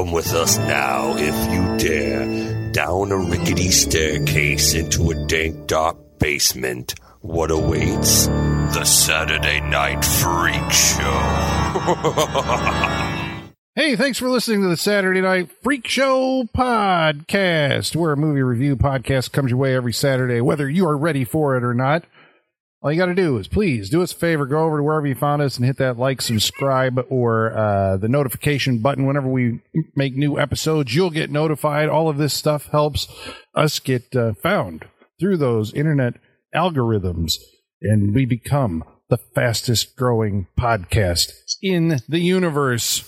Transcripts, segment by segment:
Come with us now, if you dare, down a rickety staircase into a dank, dark basement. What awaits? The Saturday Night Freak Show. Hey, thanks for listening to the Saturday Night Freak Show podcast. We're a movie review podcast comes your way every Saturday, whether you are ready for it or not. All you got to do is please do us a favor, go over to wherever you found us and hit that like, subscribe, or uh, the notification button. Whenever we make new episodes, you'll get notified. All of this stuff helps us get uh, found through those internet algorithms, and we become the fastest growing podcast in the universe.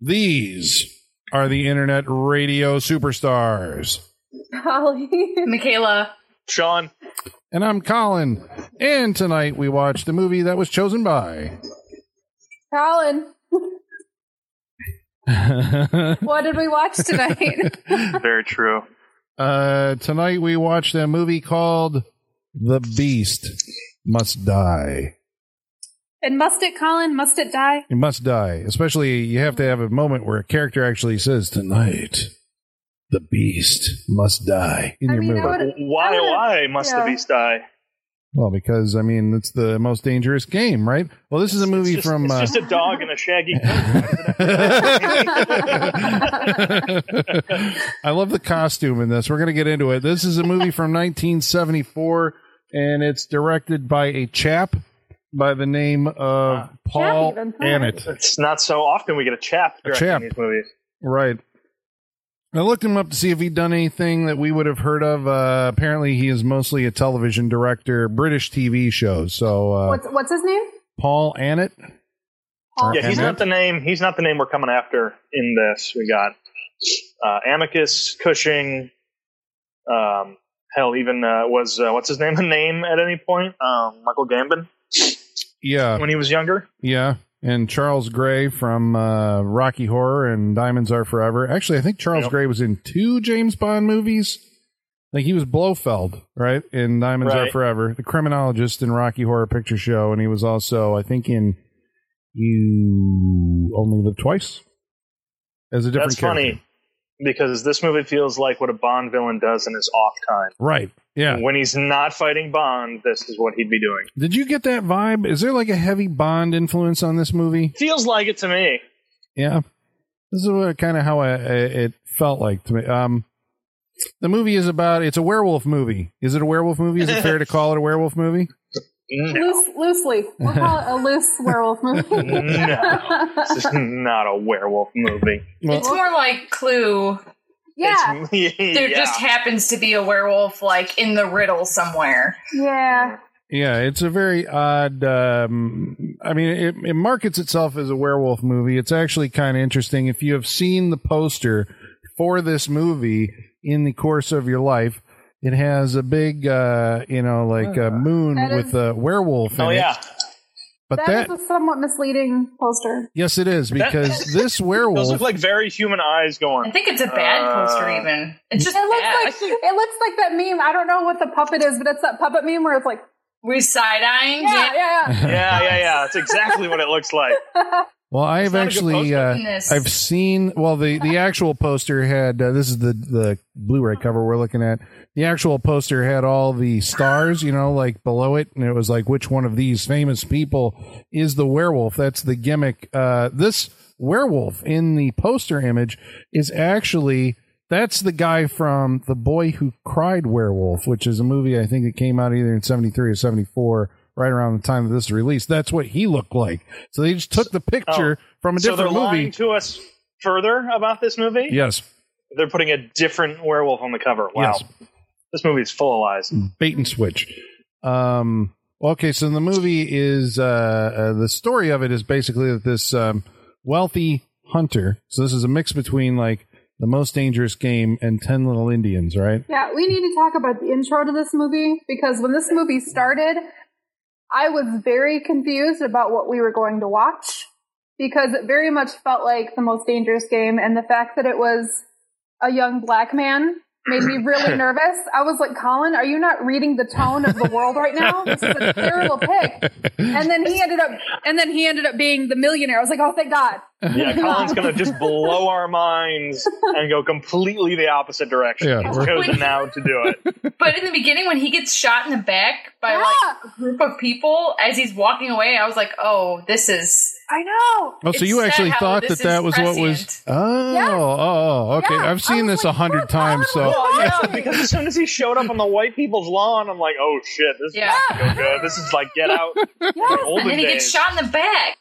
These are the internet radio superstars. Holly. Michaela. Sean. And I'm Colin. And tonight we watched the movie that was chosen by. Colin. what did we watch tonight? Very true. Uh, tonight we watched a movie called The Beast Must Die. and must it, Colin? Must it die? It must die. Especially, you have to have a moment where a character actually says, Tonight, the beast must die in I your mean, movie. Would- Why? I would've- Why must yeah. the beast die? well, because, I mean, it's the most dangerous game, right? Well, this is a movie It's just, from. it's uh, just a dog and a shaggy. I love the costume in this. We're going to get into it. This is a movie from 1974, and it's directed by a chap by the name of Paul even. Annett. it's not so often we get a chap directing chap. these movies. Right. I looked him up to see if he'd done anything that we would have heard of. Uh, apparently, he is mostly a television director, British TV shows. So, uh, what's what's his name? Paul Annett. Paul Yeah, he's not the name. He's not the name we're coming after in this. We got uh, Amicus, Cushing. Um, hell, even uh, was uh, what's his name? A name at any point? Um, Michael Gambon Yeah, when he was younger. yeah. And Charles Gray from uh, Rocky Horror and Diamonds Are Forever. Actually, I think Charles Yep. Gray was in two James Bond movies. Like he was Blofeld, right? In Diamonds Are Forever, the criminologist in Rocky Horror Picture Show, and he was also, I think, in You Only Live Twice as a different That's character. funny because this movie feels like what a Bond villain does in his off time. Right. Yeah. When he's not fighting Bond, this is what he'd be doing. Did you get that vibe? Is there like a heavy Bond influence on this movie? Feels like it to me. Yeah. This is kind of how I, I, it felt like to me. Um, the movie is about it's a werewolf movie. Is it a werewolf movie? Is it fair to call it a werewolf movie? No, Loose, loosely. We'll call it a loose werewolf movie. no, this is not a werewolf movie. Well, it's more like Clue. yeah, It's, There yeah. just happens to be a werewolf like in the riddle somewhere. yeah. yeah, it's a very odd. Um, I mean, it, it markets itself as a werewolf movie. It's actually kind of interesting. If you have seen the poster for this movie in the course of your life, it has a big, uh, you know, like a moon That is- with a werewolf in Oh it. yeah, But that that, is a somewhat misleading poster. yes, it is because this werewolf. those look like very human eyes going. I think it's a bad Uh, poster even. It's just It looks bad. like it looks like that meme. I don't know what the puppet is, but it's that puppet meme where it's like, we side eyeing. yeah, yeah, yeah. Yeah, yeah, yeah. That's exactly what it looks like. Well, I've not a good actually uh, I've seen well the the actual poster had uh, this is the the Blu-ray cover we're looking at. The actual poster had all the stars, you know, like below it, and it was like which one of these famous people is the werewolf? That's the gimmick. Uh, this werewolf in the poster image is actually that's the guy from The Boy Who Cried Werewolf, which is a movie I think that came out either in 73 or 74, right around the time that this was released. That's what he looked like. So they just took the picture from a Oh. So they're different lying movie. to us further about this movie. Yes. They're putting a different werewolf on the cover. Wow, Yes. This movie is full of lies. Bait and switch. Um, okay, so the movie is uh, uh, the story of it is basically that this um, wealthy hunter. So this is a mix between like the most dangerous game and Ten Little Indians, right? Yeah, we need to talk about the intro to this movie because when this movie started, I was very confused about what we were going to watch because it very much felt like the most dangerous game and the fact that it was a young black man made me really nervous. I was like, Colin, are you not reading the tone of the world right now? This is a terrible pick. And then he ended up, and then he ended up being the millionaire. I was like, oh, thank God. Yeah, Colin's gonna just blow our minds and go completely the opposite direction. Yeah, He's we're- chosen now to do it. But in the beginning, when he gets shot in the back by Yeah. like a group of people as he's walking away, I was like, "Oh, this is." I know. Oh, so It's you actually how thought that that that is was what was? Oh, oh, Yeah. oh, oh, okay. Yeah, I've seen this a like, hundred times. So Colin, Well, yeah, because as soon as he showed up on the white people's lawn, I'm like, oh shit, this Yeah. is not go good. This is like Get Out. Yes. Olden And then he days. gets shot in the back.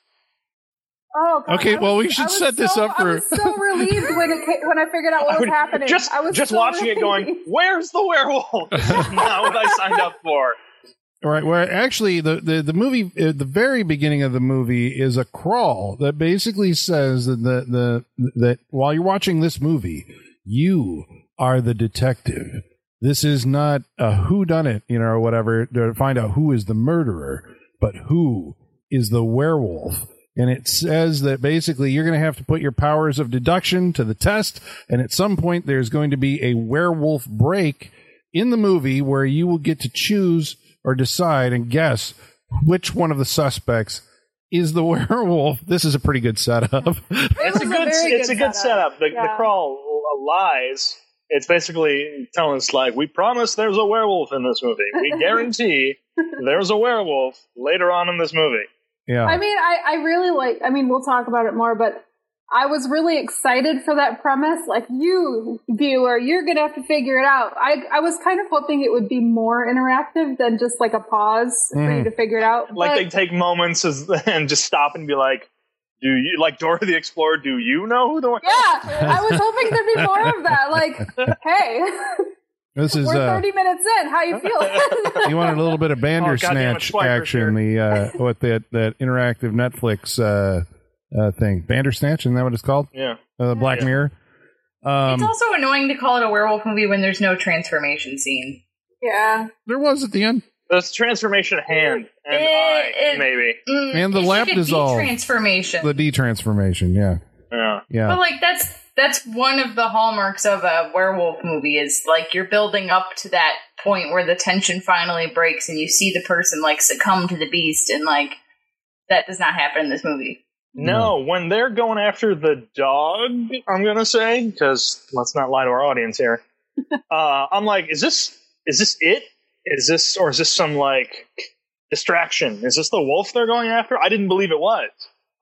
Oh, God, Okay, I well, we should I was set this up for- I was so relieved when it ca- when I figured out what I was happening. Just, I was just so watching it, going, "Where's the werewolf?" This is not what I signed up for. Right. Where actually the, the, the movie, at the very beginning of the movie is a crawl that basically says that the, the, that while you're watching this movie, you are the detective. This is not a who done it, you know, or whatever to find out who is the murderer, but who is the werewolf. And it says that basically you're going to have to put your powers of deduction to the test. And at some point, there's going to be a werewolf break in the movie where you will get to choose or decide and guess which one of the suspects is the werewolf. This is a pretty good setup. It's was a a good, very it's good a good setup. setup. The, the crawl lies. It's basically telling us like, we promise there's a werewolf in this movie. We guarantee there's a werewolf later on in this movie. yeah. I mean, I, I really like, I mean, we'll talk about it more, but I was really excited for that premise. Like, you, viewer, you're going to have to figure it out. I, I was kind of hoping it would be more interactive than just like a pause for Mhm. you to figure it out. Like but, they take moments as, and just stop and be like, "Do you like Dora the Explorer? Do you know who the werewolf?" yeah, I was hoping there'd be more of that. Like, hey, this is, we're uh, 30 minutes in. How you feel? you wanted a little bit of Oh, goddamn it, Bandersnatch Swiper's action, the, uh, what that, that interactive Netflix, uh, uh, thing. Bandersnatch, isn't that what it's called? Yeah. Uh, Black Yeah. Mirror. it's Um, also annoying to call it a werewolf movie when there's no transformation scene. yeah. there was at the end. There's transformation hand and It- eye, it- maybe. Mm, And the it's lap like a dissolve. transformation. The detransformation. Yeah. Yeah. Yeah. But like that's that's one of the hallmarks of a werewolf movie is like you're building up to that point where the tension finally breaks and you see the person like succumb to the beast and like that does not happen in this movie. No, when they're going after the dog, I'm gonna say because let's not lie to our audience here. uh, I'm like, is this is this it? Is this or is this some like distraction? Is this the wolf they're going after? I didn't believe it was.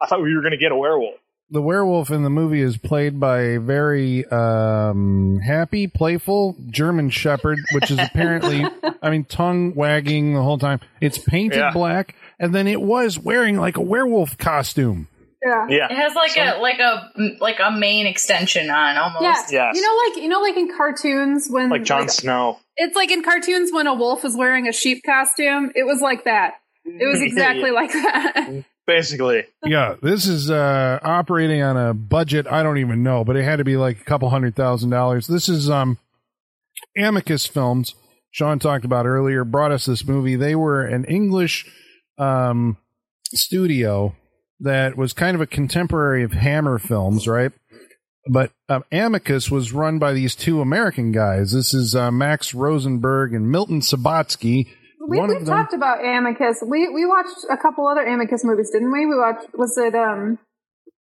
I thought we were gonna get a werewolf. the werewolf in the movie is played by a very um, happy, playful German Shepherd, which is apparently, I mean, tongue wagging the whole time. It's painted Yeah. black, and then it was wearing like a werewolf costume. Yeah. Yeah, It has like Some- a like a like a mane extension on almost. Yeah. Yes. You know, like you know, like in cartoons when like Jon Snow. it's like in cartoons when a wolf is wearing a sheep costume. It was like that. It was exactly like that. Basically, Yeah, this is uh, operating on a budget I don't even know, but it had to be like a couple hundred thousand dollars. This is um, Amicus Films. Sean talked about earlier. Brought us this movie. They were an English um, studio that was kind of a contemporary of Hammer Films, right? But um, Amicus was run by these two American guys. This is uh, Max Rosenberg and Milton Subotsky. We, One we of them- talked about Amicus. We we watched a couple other Amicus movies, didn't we? We watched. Was it um?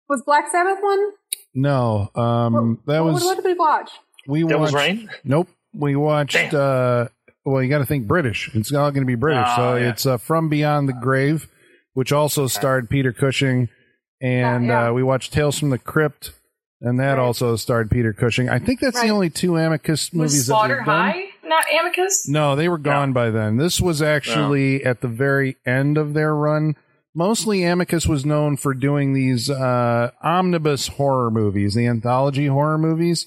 Was Black Sabbath one? No, um, that what, was What did we watch? we Devil's watched. Reign. Nope. We watched. Damn. uh Well, you got to think British. It's all going to be British. Oh, so yeah. it's uh, From Beyond the Grave, which also starred Peter Cushing, and Yeah, yeah. Uh, we watched Tales from the Crypt, and that Right. also starred Peter Cushing. I think that's Right. the only two Amicus Was movies that Slaughter done. High not Amicus? No, they were gone by then. This was actually at the very end of their run. Mostly Amicus was known for doing these uh, omnibus horror movies, the anthology horror movies.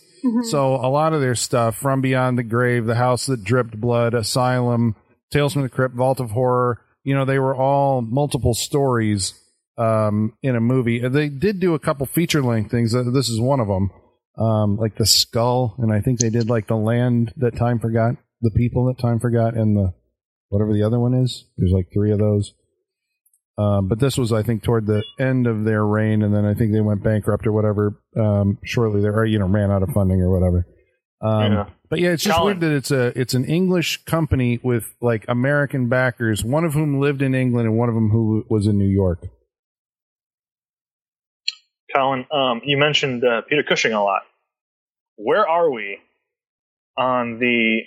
So a lot of their stuff, From Beyond the Grave, The House That Dripped Blood, Asylum, Tales from the Crypt, Vault of Horror, you know, they were all multiple stories um, in a movie. They did do a couple feature length things. Uh, This is one of them, um, like The Skull, and I think they did like The Land That Time Forgot, The People That Time Forgot, and the whatever the other one is. There's like three of those. Um, but this was, I think, toward the end of their reign, and then I think they went bankrupt or whatever um, shortly there, or you know, ran out of funding or whatever. Um, Yeah. But yeah, it's just Colin. weird that it's a it's an English company with like American backers, one of whom lived in England and one of them who was in New York. Colin, um, you mentioned uh, Peter Cushing a lot. Where are we on the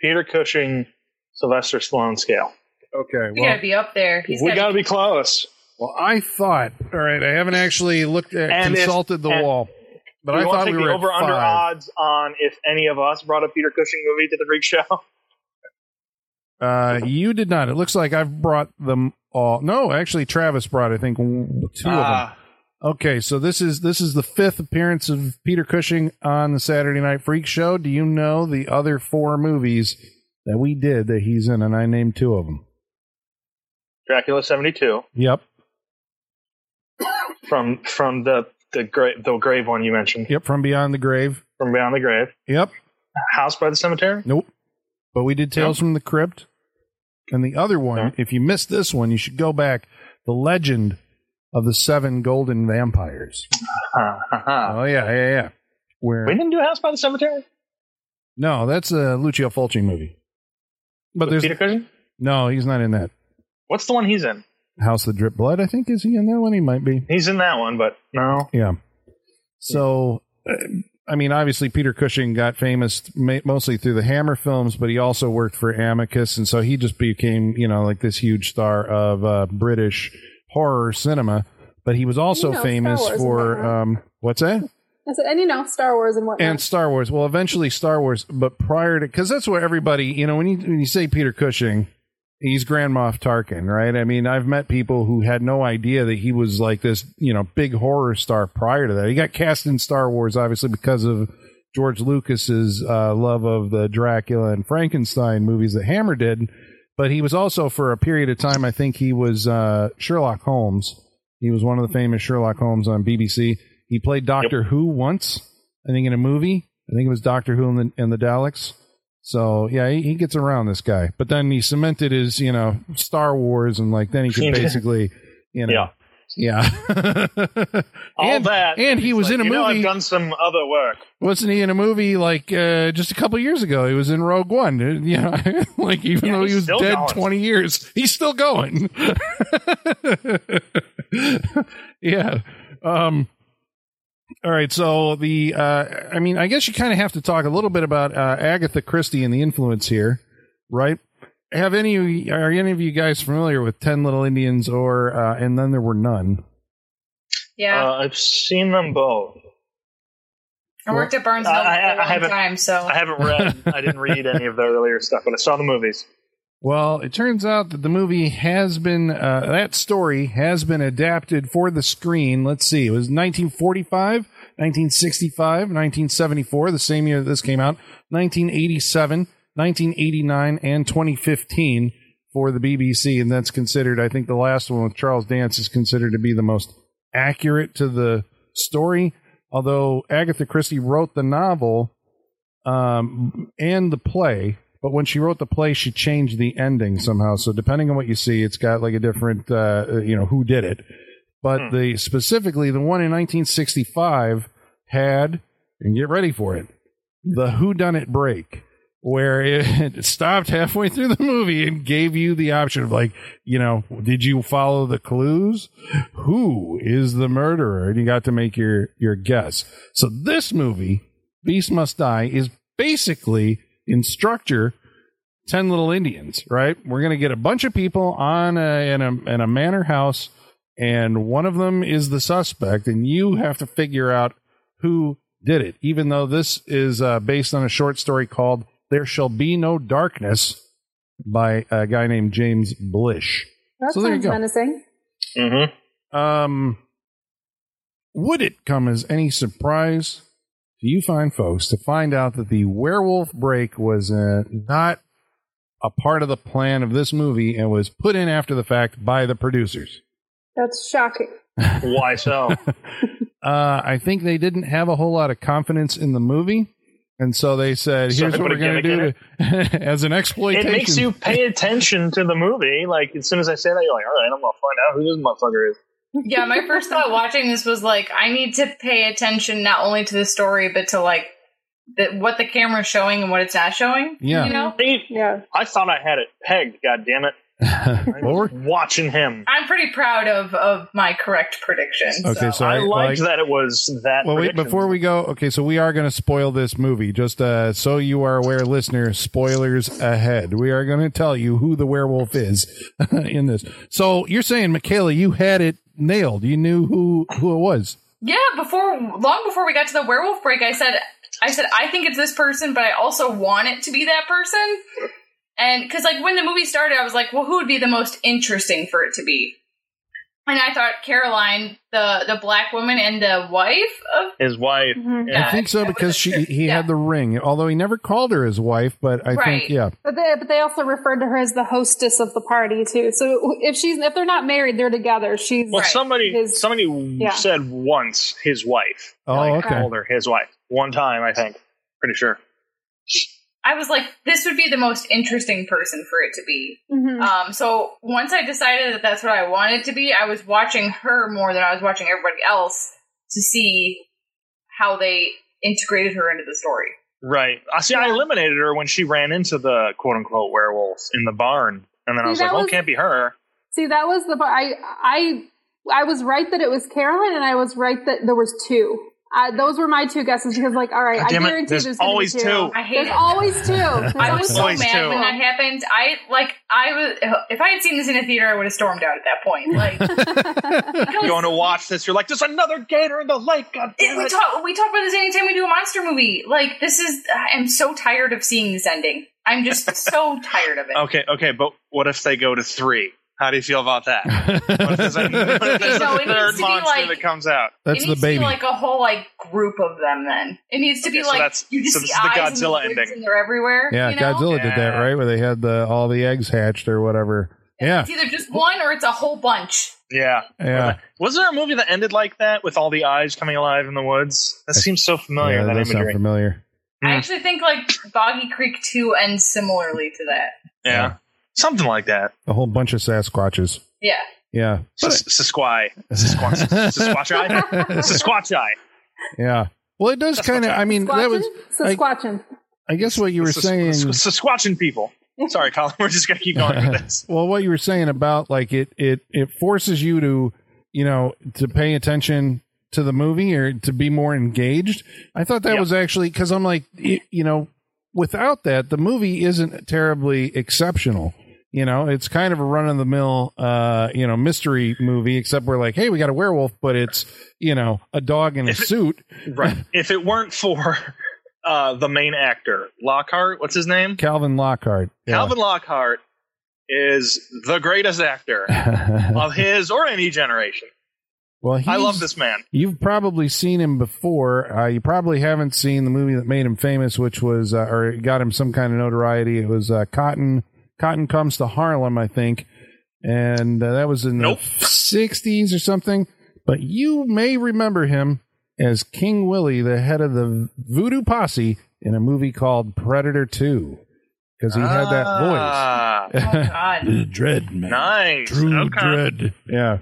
Peter Cushing Sylvester Stallone scale? Okay, We gotta be up there. He's we gotta got to be close. Well, I thought. All right, I haven't actually looked at And if- consulted the and- wall, but Do I want thought to we were the over under odds on if any of us brought a Peter Cushing movie to the Freak Show? Uh, you did not. It looks like I've brought them all. No, actually, Travis brought. I think two of them. Ah, Okay, so this is this is the fifth appearance of Peter Cushing on the Saturday Night Freak Show. Do you know the other four movies that we did that he's in? And I named two of them. Dracula seventy two Yep, from from the the grave the grave one you mentioned yep. From Beyond the Grave. from Beyond the Grave. Yep. House by the Cemetery. Nope. But we did Tales from the Crypt. And the other one, Yeah. if you missed this one, you should go back. The Legend of the Seven Golden Vampires. Ha. Oh yeah, yeah, yeah. Where we didn't do House by the Cemetery. no, that's a Lucio Fulci movie. But With there's Peter Cushing. no, he's not in that. What's the one he's in? House of the Drip Blood, I think is he in that one? He might be. He's in that one, but no. Yeah. So, uh, I mean, obviously Peter Cushing got famous mostly through the Hammer films, but he also worked for Amicus, and so he just became, you know, like this huge star of uh, British horror cinema. But he was also You know, famous for um, what's that? I said, and you know, Star Wars and whatnot. and Star Wars. Well, eventually Star Wars, but prior to because that's what everybody you know when you when you say Peter Cushing, he's Grand Moff Tarkin, right? I mean, I've met people who had no idea that he was like this you know big horror star prior to that. He got cast in Star Wars obviously because of George Lucas's uh, love of the Dracula and Frankenstein movies that Hammer did. But he was also for a period of time. I think he was uh, Sherlock Holmes. He was one of the famous Sherlock Holmes on BBC. He played Doctor Who once, I think, in a movie. I think it was Doctor Who and the, and the Daleks. So yeah, he, he gets around this guy. But then he cemented his, you know, Star Wars, and like then he could basically, you know, Yeah. yeah. All and, that, and he was like, in a you know, movie. I've done some other work. Wasn't he in a movie like uh, just a couple years ago? He was in Rogue One. Uh, You know, like even Yeah, though he was dead going. twenty years, he's still going. yeah. Um. All right. So the, uh, I mean, I guess you kind of have to talk a little bit about uh, Agatha Christie and the influence here, right? Have any are any of you guys familiar with Ten Little Indians or uh, and then there were none? Yeah, Uh, I've seen them both. I worked at Barnes I- Noble I- for a I long haven't- time, so I haven't read. I didn't read any of the earlier stuff, but I saw the movies. Well, it turns out that the movie has been, uh, that story has been adapted for the screen. Let's see, it was 1945, 1965, 1974, the same year that this came out, 1987, 1989, and 2015 for the BBC. And that's considered, I think the last one with Charles Dance is considered to be the most accurate to the story. Although Agatha Christie wrote the novel um, and the play, but when she wrote the play, she changed the ending somehow. So depending on what you see, it's got like a different, uh, you know, who did it. But the specifically the one in 1965 had, and get ready for it, the Who Done It break, where it stopped halfway through the movie and gave you the option of like, you know, did you follow the clues? Who is the murderer? And you got to make your your guess. So this movie, Beast Must Die, is basically in structure 10 little indians right we're going to get a bunch of people on a, in a in a manor house and one of them is the suspect and you have to figure out who did it even though this is uh, based on a short story called there shall be no darkness by a guy named james blish that so sounds menacing. Mm-hmm. um would it come as any surprise to you find folks to find out that the werewolf break was uh, not a part of the plan of this movie and was put in after the fact by the producers? That's shocking. Why so? Uh, I think they didn't have a whole lot of confidence in the movie. And so they said, here's they what we're going to do as an exploitation. it makes you pay attention to the movie. Like as soon as I say that, you're like, all right, I'm gonna find out who this motherfucker is. Yeah. My first thought watching this was like, I need to pay attention not only to the story but to like the, what the camera's showing and what it's not showing. Yeah. You know? See, Yeah. I thought I had it pegged. God damn it! well, we're- Watching him. I'm pretty proud of, of my correct prediction. Okay, so I I- liked like- that it was that. well, wait, before we go, okay, so we are going to spoil this movie. Just uh, so you are aware, listener, spoilers ahead. We are going to tell you who the werewolf is in this. So you're saying, Michaela, you had it nailed. You knew who who it was. Yeah, before long before we got to the werewolf break, I said I said I think it's this person, but I also want it to be that person. And because like when the movie started, I was like, well, who would be the most interesting for it to be? And I thought Caroline, the the black woman and the wife of his wife. Mhm. Yeah, I think so because she he yeah. had the ring, although he never called her his wife. But I Right. think yeah, But they, but they also referred to her as the hostess of the party too. So if she's if they're not married, they're together. She's Well, Right. somebody His- somebody yeah. said once his wife. Oh, Like, okay. Called her his wife one time, I think. Pretty sure. I was like, this would be the most interesting person for it to be. Mhm. Um, so once I decided that that's what I wanted to be, I was watching her more than I was watching everybody else to see how they integrated her into the story. Right. I see. I eliminated her when she ran into the quote unquote werewolf in the barn, and then I was like, that "Oh, it can't be her." See, that was the I I I was right that it was Carolyn, and I was right that there was two. Uh, those were my two guesses because, like, all right, God I damn it, guarantee there's there's, gonna be always two. I hate There's it. always two. There's I was so mad two. when that happened. I like I was if I had seen this in a theater, I would have stormed out at that point. Like because Going to watch this, you're like, "There's another gator in the lake." God it- damn we talk we talk about this anytime we do a monster movie. Like this is I'm so tired of seeing this ending. I'm just so tired of it. Okay, okay, but what if they go to three? How do you feel about that? What if there's a, what if there's No, a it needs third to be monster like- that comes out? That's it the needs baby. to be like a whole like group of them. Then it needs to Okay, be so like that's- you just so see this is the eyes and Godzilla lids ending. and they're everywhere. yeah, you know? Godzilla did that right, where they had the all the eggs hatched or whatever. Yeah, It's either just one or it's a whole bunch. Yeah. yeah. Was there a movie that ended like that with all the eyes coming alive in the woods? That seems so familiar. yeah that that does sound imagery. familiar. I actually think like Boggy Creek Two ends similarly to that. yeah. Something like that. A whole bunch of Sasquatches. Yeah. Yeah, Sis- Sasquai, Sasquatch, Sasquatch, Sasquatch yeah. Well, it does kind of. I mean, that was. I, Sasquatching. I guess what you were saying. Sasquatching people. Sorry, Colin. We're just gonna keep going with this. well, what you were saying about like it, it, it forces you to, you know, to pay attention to the movie or to be more engaged. I thought that Yep. was actually because I'm like, you know, without that, the movie isn't terribly exceptional. You know, it's kind of a run of the mill, uh, you know, mystery movie, except we're like, hey, we got a werewolf, but it's, you know, a dog in a suit. Right. if it weren't for uh, the main actor, Lockhart, what's his name? Calvin Lockhart. Yeah. Calvin Lockhart is the greatest actor of his or any generation. well, I love this man. You've probably seen him before. Uh, you probably haven't seen the movie that made him famous, which was uh, or got him some kind of notoriety. It was uh, Cotton. Cotton comes to Harlem, I think, and uh, that was in Nope. the '60s or something. But you may remember him as King Willie, the head of the Voodoo Posse, in a movie called Predator Two, because he had that Ah, voice. Oh God. the Dread Man, Nice. True okay. Dread. Yeah.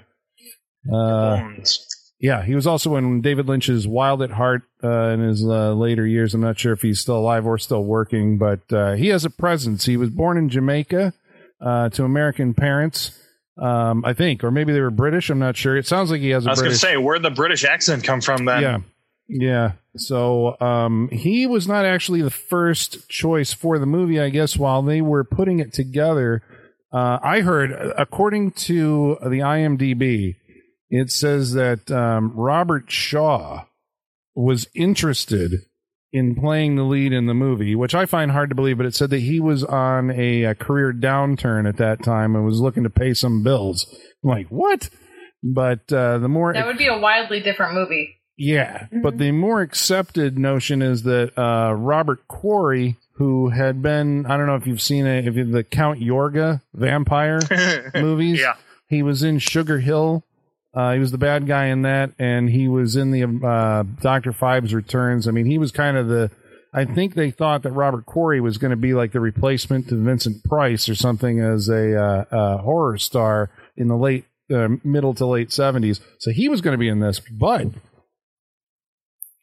Uh, Bones. Yeah, he was also in David Lynch's Wild at Heart uh, in his uh, later years. I'm not sure if he's still alive or still working, but uh, he has a presence. He was born in Jamaica uh, to American parents, um, I think, or maybe they were British. I'm not sure. It sounds like he has a I was going to say, where'd the British accent come from then? yeah, yeah. So um, he was not actually the first choice for the movie. I guess while they were putting it together, uh, I heard, according to the IMDb, it says that um, Robert Shaw was interested in playing the lead in the movie, which I find hard to believe. But it said that he was on a, a career downturn at that time and was looking to pay some bills. I'm like, what? But uh, the more That would be a wildly different movie. yeah, but the more accepted notion is that uh, Robert Quarry, who had been, I don't know if you've seen it, if you, the Count Yorga vampire movies, Yeah. he was in Sugar Hill. Uh, he was the bad guy in that, and he was in the uh, Doctor Phibes Returns. I mean, he was kind of the. I think they thought that Robert Quarry was going to be like the replacement to Vincent Price or something as a uh, uh, horror star in the late, uh, middle to late seventies. So he was going to be in this, but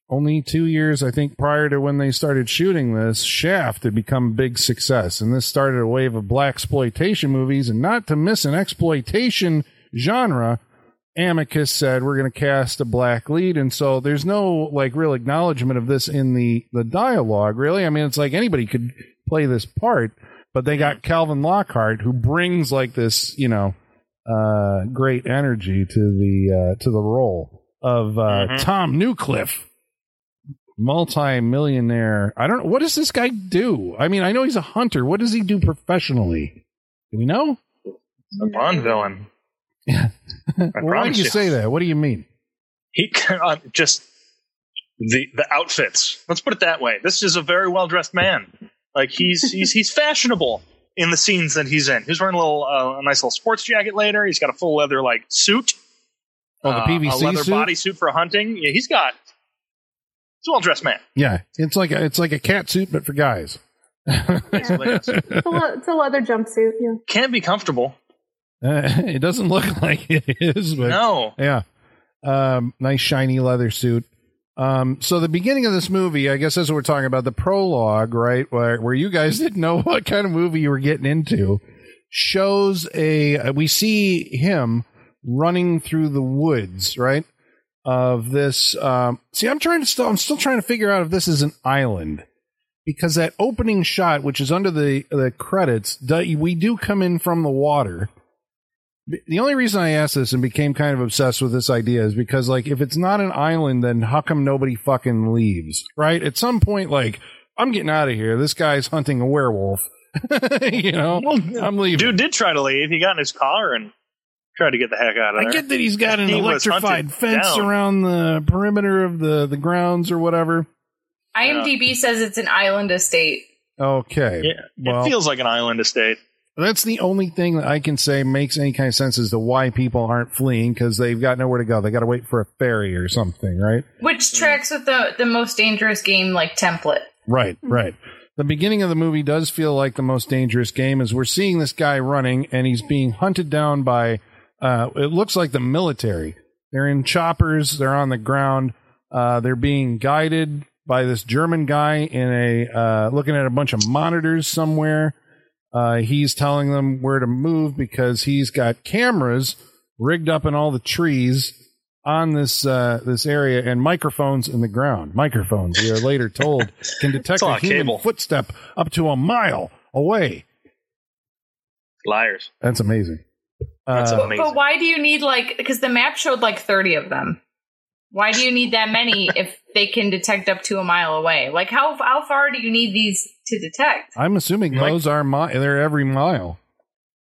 only two years, I think, prior to when they started shooting this, Shaft had become a big success, and this started a wave of black exploitation movies. And not to miss an exploitation genre, Amicus said we're going to cast a black lead, and so there's no like real acknowledgement of this in the the dialogue. Really, I mean, it's like anybody could play this part, but they got Calvin Lockhart who brings like this, you know, uh, great energy to the uh, to the role of uh, Mhm. Tom Newcliffe, multi-millionaire. I don't know what does this guy do. I mean, I know he's a hunter. What does he do professionally? Do we know? A Bond villain. Yeah. Well, why promise do you you. say that? What do you mean? He uh, just the the outfits. Let's put it that way. This is a very well dressed man. Like he's he's he's fashionable in the scenes that he's in. He's wearing a little uh, a nice little sports jacket later. He's got a full leather like suit. Oh, the uh, PVC a leather suit. bodysuit for hunting. Yeah, he's got. He's a well dressed man. Yeah, it's like a, it's like a cat suit, but for guys. Basically, yes. It's a, le- it's a leather jumpsuit. Yeah. Can be comfortable. Uh, it doesn't look like it is, but No. yeah, um, nice shiny leather suit. Um, so the beginning of this movie, I guess that's what we're talking about. The prologue, right, where where you guys didn't know what kind of movie you were getting into, shows a we see him running through the woods, right? Of this, um, see, I'm trying to still, I'm still trying to figure out if this is an island because that opening shot, which is under the the credits, do- we do come in from the water. The- The only reason I asked this and became kind of obsessed with this idea is because, like, if it's not an island, then how come nobody fucking leaves? Right? At some point, like, I'm getting out of here. This guy's hunting a werewolf. you know, I'm leaving. Dude did try to leave. He got in his car and tried to get the heck out of I there. I get that he's got an He electrified fence down. around the perimeter of the, the grounds or whatever. IMDb says it's an island estate. Okay. yeah, well, it feels like an island estate. That's the only thing that I can say makes any kind of sense as to why people aren't fleeing because they've got nowhere to go. They got to wait for a ferry or something, right? Which tracks with the the most dangerous game like template. Right, right. The beginning of the movie does feel like the most dangerous game as we're seeing this guy running and he's being hunted down by, uh, it looks like the military. They're in choppers, they're on the ground, uh, they're being guided by this German guy in a, uh, looking at a bunch of monitors somewhere. Uh, he's telling them where to move because he's got cameras rigged up in all the trees on this uh, this area and microphones in the ground. Microphones, we are later told, can detect a human cable. footstep up to a mile away. Liars. That's amazing. That's Uh, Amazing. but why do you need like because the map showed like 30 of them. Why do you need that many if they can detect up to a mile away? Like how how far do you need these to detect? I'm assuming Mike- those are mi- they're every mile.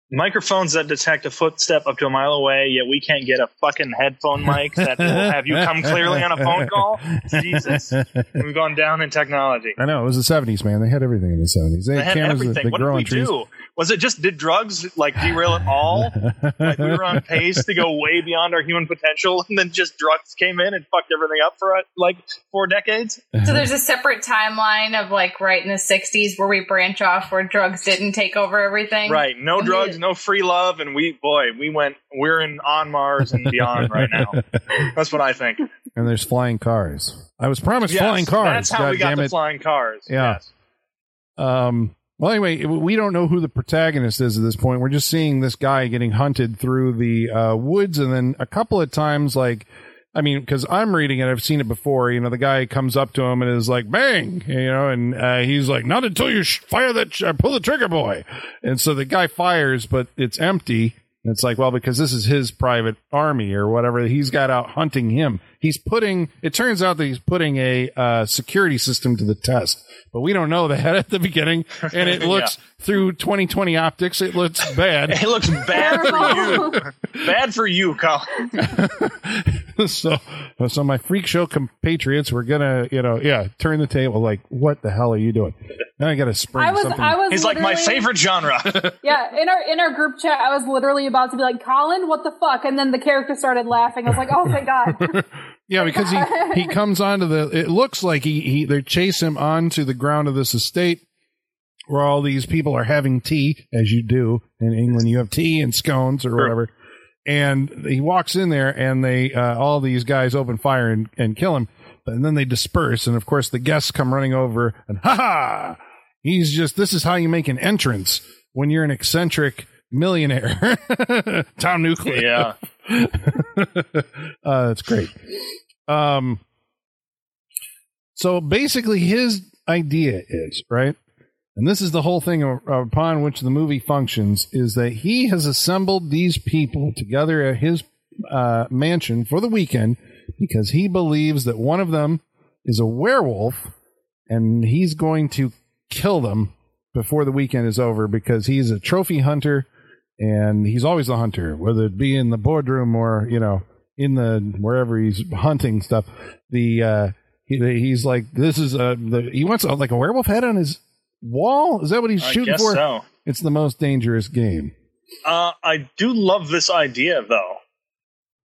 Microphones that detect a footstep up to a mile away, yet we can't get a fucking headphone mic that will have you come clearly on a phone call. Jesus, we've gone down in technology. I know it was the 70s, man. They had everything in the 70s. They, They had had cameras that, everything. that What did we on trees. do? Was it just did drugs like derail it all? like we were on pace to go way beyond our human potential, and then just drugs came in and fucked everything up for uh, like four decades. So there's a separate timeline of like right in the 60s where we branch off where drugs didn't take over everything. Right? No drugs, no free love, and we boy, we went. We're in on Mars and beyond right now. That's what I think. and there's flying cars. I was promised Yes, flying cars. That's how God we got the it. flying cars. Yeah. Yes. Um, well, anyway, we don't know who the protagonist is at this point. We're just seeing this guy getting hunted through the uh, woods, and then a couple of times, like, I mean, because I'm reading it, I've seen it before. You know, the guy comes up to him and is like, "Bang!" You know, and uh, he's like, "Not until you sh- fire that, sh- uh, pull the trigger, boy." And so the guy fires, but it's empty. And it's like, well, because this is his private army or whatever, he's got out hunting him. He's putting. It turns out that he's putting a uh, security system to the test, but we don't know that at the beginning. And it looks through 2020 optics, it looks bad. It looks bad for you. bad for you, Colin. so, so my freak show compatriots were gonna, you know, yeah, turn the table. Like, what the hell are you doing? Now I got to spring I was, something. I was. He's like my favorite genre. Yeah, in our in our group chat, I was literally about to be like, "Colin, what the fuck?" And then the character started laughing. I was like, "Oh, thank God!" Yeah, because he he comes onto the. It looks like he he they chase him onto the ground of this estate where all these people are having tea, as you do in England. You have tea and scones or whatever, and he walks in there, and they uh, all these guys open fire and, and kill him. and then they disperse. And of course, the guests come running over, and ha ha! He's just this is how you make an entrance when you're an eccentric millionaire. Tom Nuclear. Yeah. uh, that's great. Um, so basically, his idea is right, and this is the whole thing upon which the movie functions: is that he has assembled these people together at his uh, mansion for the weekend because he believes that one of them is a werewolf, and he's going to kill them before the weekend is over because he's a trophy hunter and he's always the hunter, whether it be in the boardroom or you know in the wherever he's hunting stuff. The uh, he, he's like this is a the, he wants a, like a werewolf head on his wall. Is that what he's I shooting guess for? so. It's the most dangerous game. Uh, I do love this idea, though,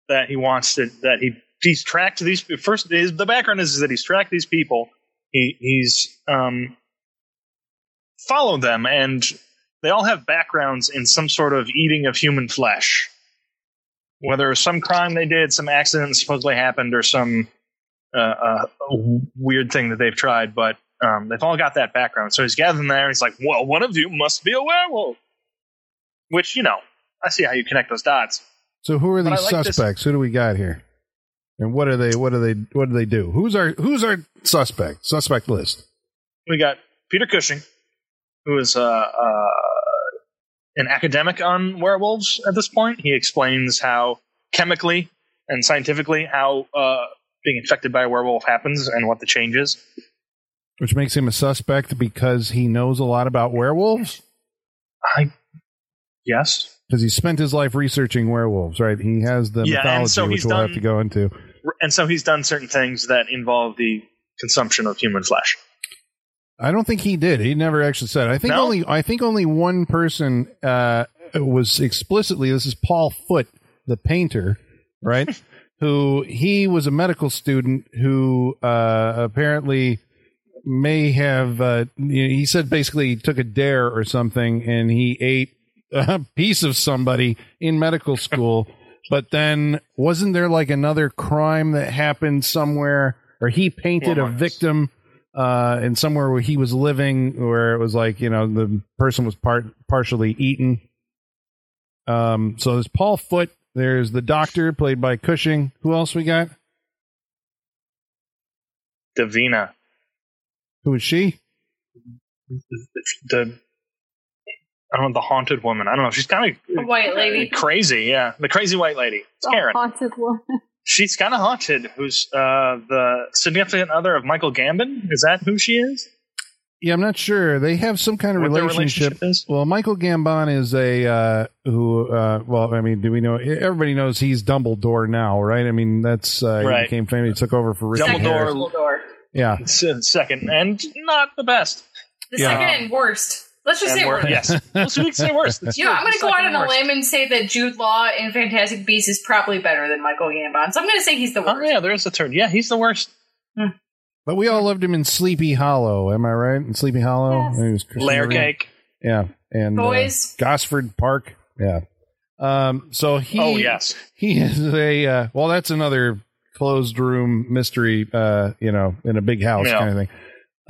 that he wants to that he he's tracked these first. His, the background is, that he's tracked these people. He he's um followed them, and they all have backgrounds in some sort of eating of human flesh. Whether it was some crime they did, some accident supposedly happened, or some uh, uh, weird thing that they've tried, but um, they've all got that background. So he's gathering there, and he's like, "Well, one of you must be a werewolf." Which you know, I see how you connect those dots. So who are these like this- suspects? Who do we got here? And what are they? What do they? What do they do? Who's our Who's our suspect? Suspect list. We got Peter Cushing, who is uh, uh, an academic on werewolves at this point. He explains how chemically and scientifically how uh, being infected by a werewolf happens and what the change is. Which makes him a suspect because he knows a lot about werewolves. I yes, Because he spent his life researching werewolves, right? He has the Yeah, mythology, so which we'll have to go into. and so he's done certain things that involve the consumption of human flesh. I don't think he did. He never actually said. it. I think No? only. I think only one person uh, was explicitly. This is Paul Foote, the painter, right? who he was a medical student who uh, apparently may have. Uh, you know, he said basically he took a dare or something, and he ate a piece of somebody in medical school. but then wasn't there like another crime that happened somewhere, or he painted a victim? Uh, in somewhere where he was living, where it was like you know the person was part partially eaten. Um, so there's Paul Foote. There's the doctor played by Cushing. Who else we got? Davina, Who is she? the I don't know the haunted woman. I don't know. She's kind A of white lady. crazy. Yeah, the crazy white lady. It's The Karen. haunted one. She's kind of haunted. Who's uh, the significant other of Michael Gambon? Is that who she is? Yeah, I'm not sure. They have some kind of What their relationship. relationship is? Well, Michael Gambon is a uh, who. Uh, well, I mean, do we know? Everybody knows he's Dumbledore now, right? I mean, that's uh, he Right. became famous. He took over for Richard Dumbledore. Harris. Dumbledore. Yeah, Second, and not the best. The Yeah. second and worst. Let's just And say wor- worst. yes, well, so we can say worse. That's You know, true. I'm going to go out on a worst. limb and say that Jude Law in Fantastic Beasts is probably better than Michael Gambon. So I'm going to say he's the Oh worst. yeah, there's a turn. Yeah, he's the worst. but we all loved him in Sleepy Hollow. Am I right? In Sleepy Hollow, Yes. He was Christian Layer Grey. cake. Yeah, and uh, Gosford Park. Yeah. Um. So he. Oh yes, He is a. Uh, well, that's another closed room mystery. Uh. You know, in a big house Yeah. kind of thing.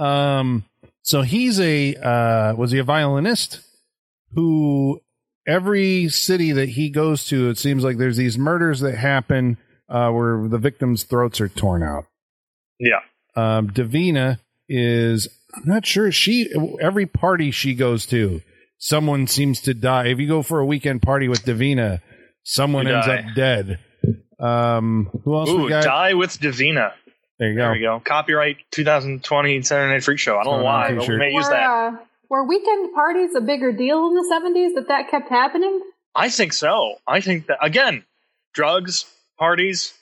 Um. So he's a. Uh. Was he a violinist? Who every city that he goes to, it seems like there's these murders that happen uh, where the victims' throats are torn out. yeah. Um, Davina is I'm not sure she every party she goes to, someone seems to die. If you go for a weekend party with Davina, someone You ends die. up dead. Um, who else Ooh, die with Davina. There you There go. we go. Copyright 2020 Saturday Night Freak Show. I don't know why, but sure. we may use Were, that. uh, were weekend parties a bigger deal in the 70s that that kept happening? I think so. I think that again, drugs, parties.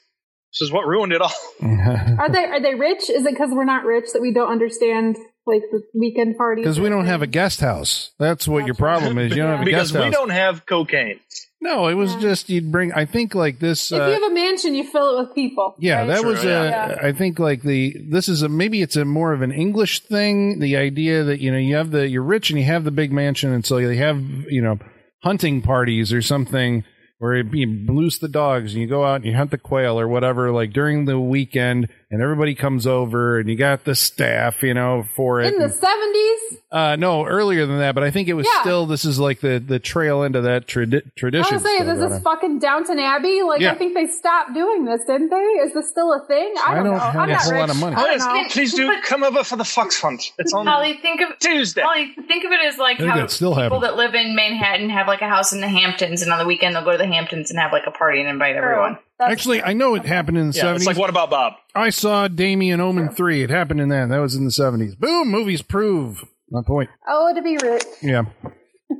This is what ruined it all. Are they are they rich? Is it because we're not rich that we don't understand like the weekend parties? Because we don't have a guest house. That's what your problem is. You don't have a because guest we don't have cocaine. No, it was Yeah. just you'd bring. I think like this. If Uh, you have a mansion, you fill it with people. Yeah, right? that True, was. yeah. Uh, I think like the this is a maybe it's a more of an English thing. The idea that you know you have the you're rich and you have the big mansion, and so you have you know hunting parties or something where you loose the dogs and you go out and you hunt the quail or whatever. Like during the weekend, and everybody comes over, and you got the staff, you know, for it. In the seventies, uh, no, earlier than that, but I think it was Yeah. still. This is like the the trail end of that tradi- I tradition. was saying, still is going this on. fucking Downton Abbey? Like, Yeah. I think they stopped doing this, didn't they? Is this still a thing? I I don't, don't know. have I'm a not whole rich. lot of money. I don't Please, know. please do come over for the Fox Hunt. It's on Holly, think of Tuesday. Holly, think of it as like how that still people happens. that live in Manhattan have like a house in the Hamptons, and on the weekend they'll go to the Hamptons and have like a party and invite everyone. That's- Actually, I know it happened in the Yeah, seventies. it's like what about Bob? I saw Damien Omen three. It happened in that. That was in the seventies. Boom! Movies prove my point. oh, to be rich. Yeah.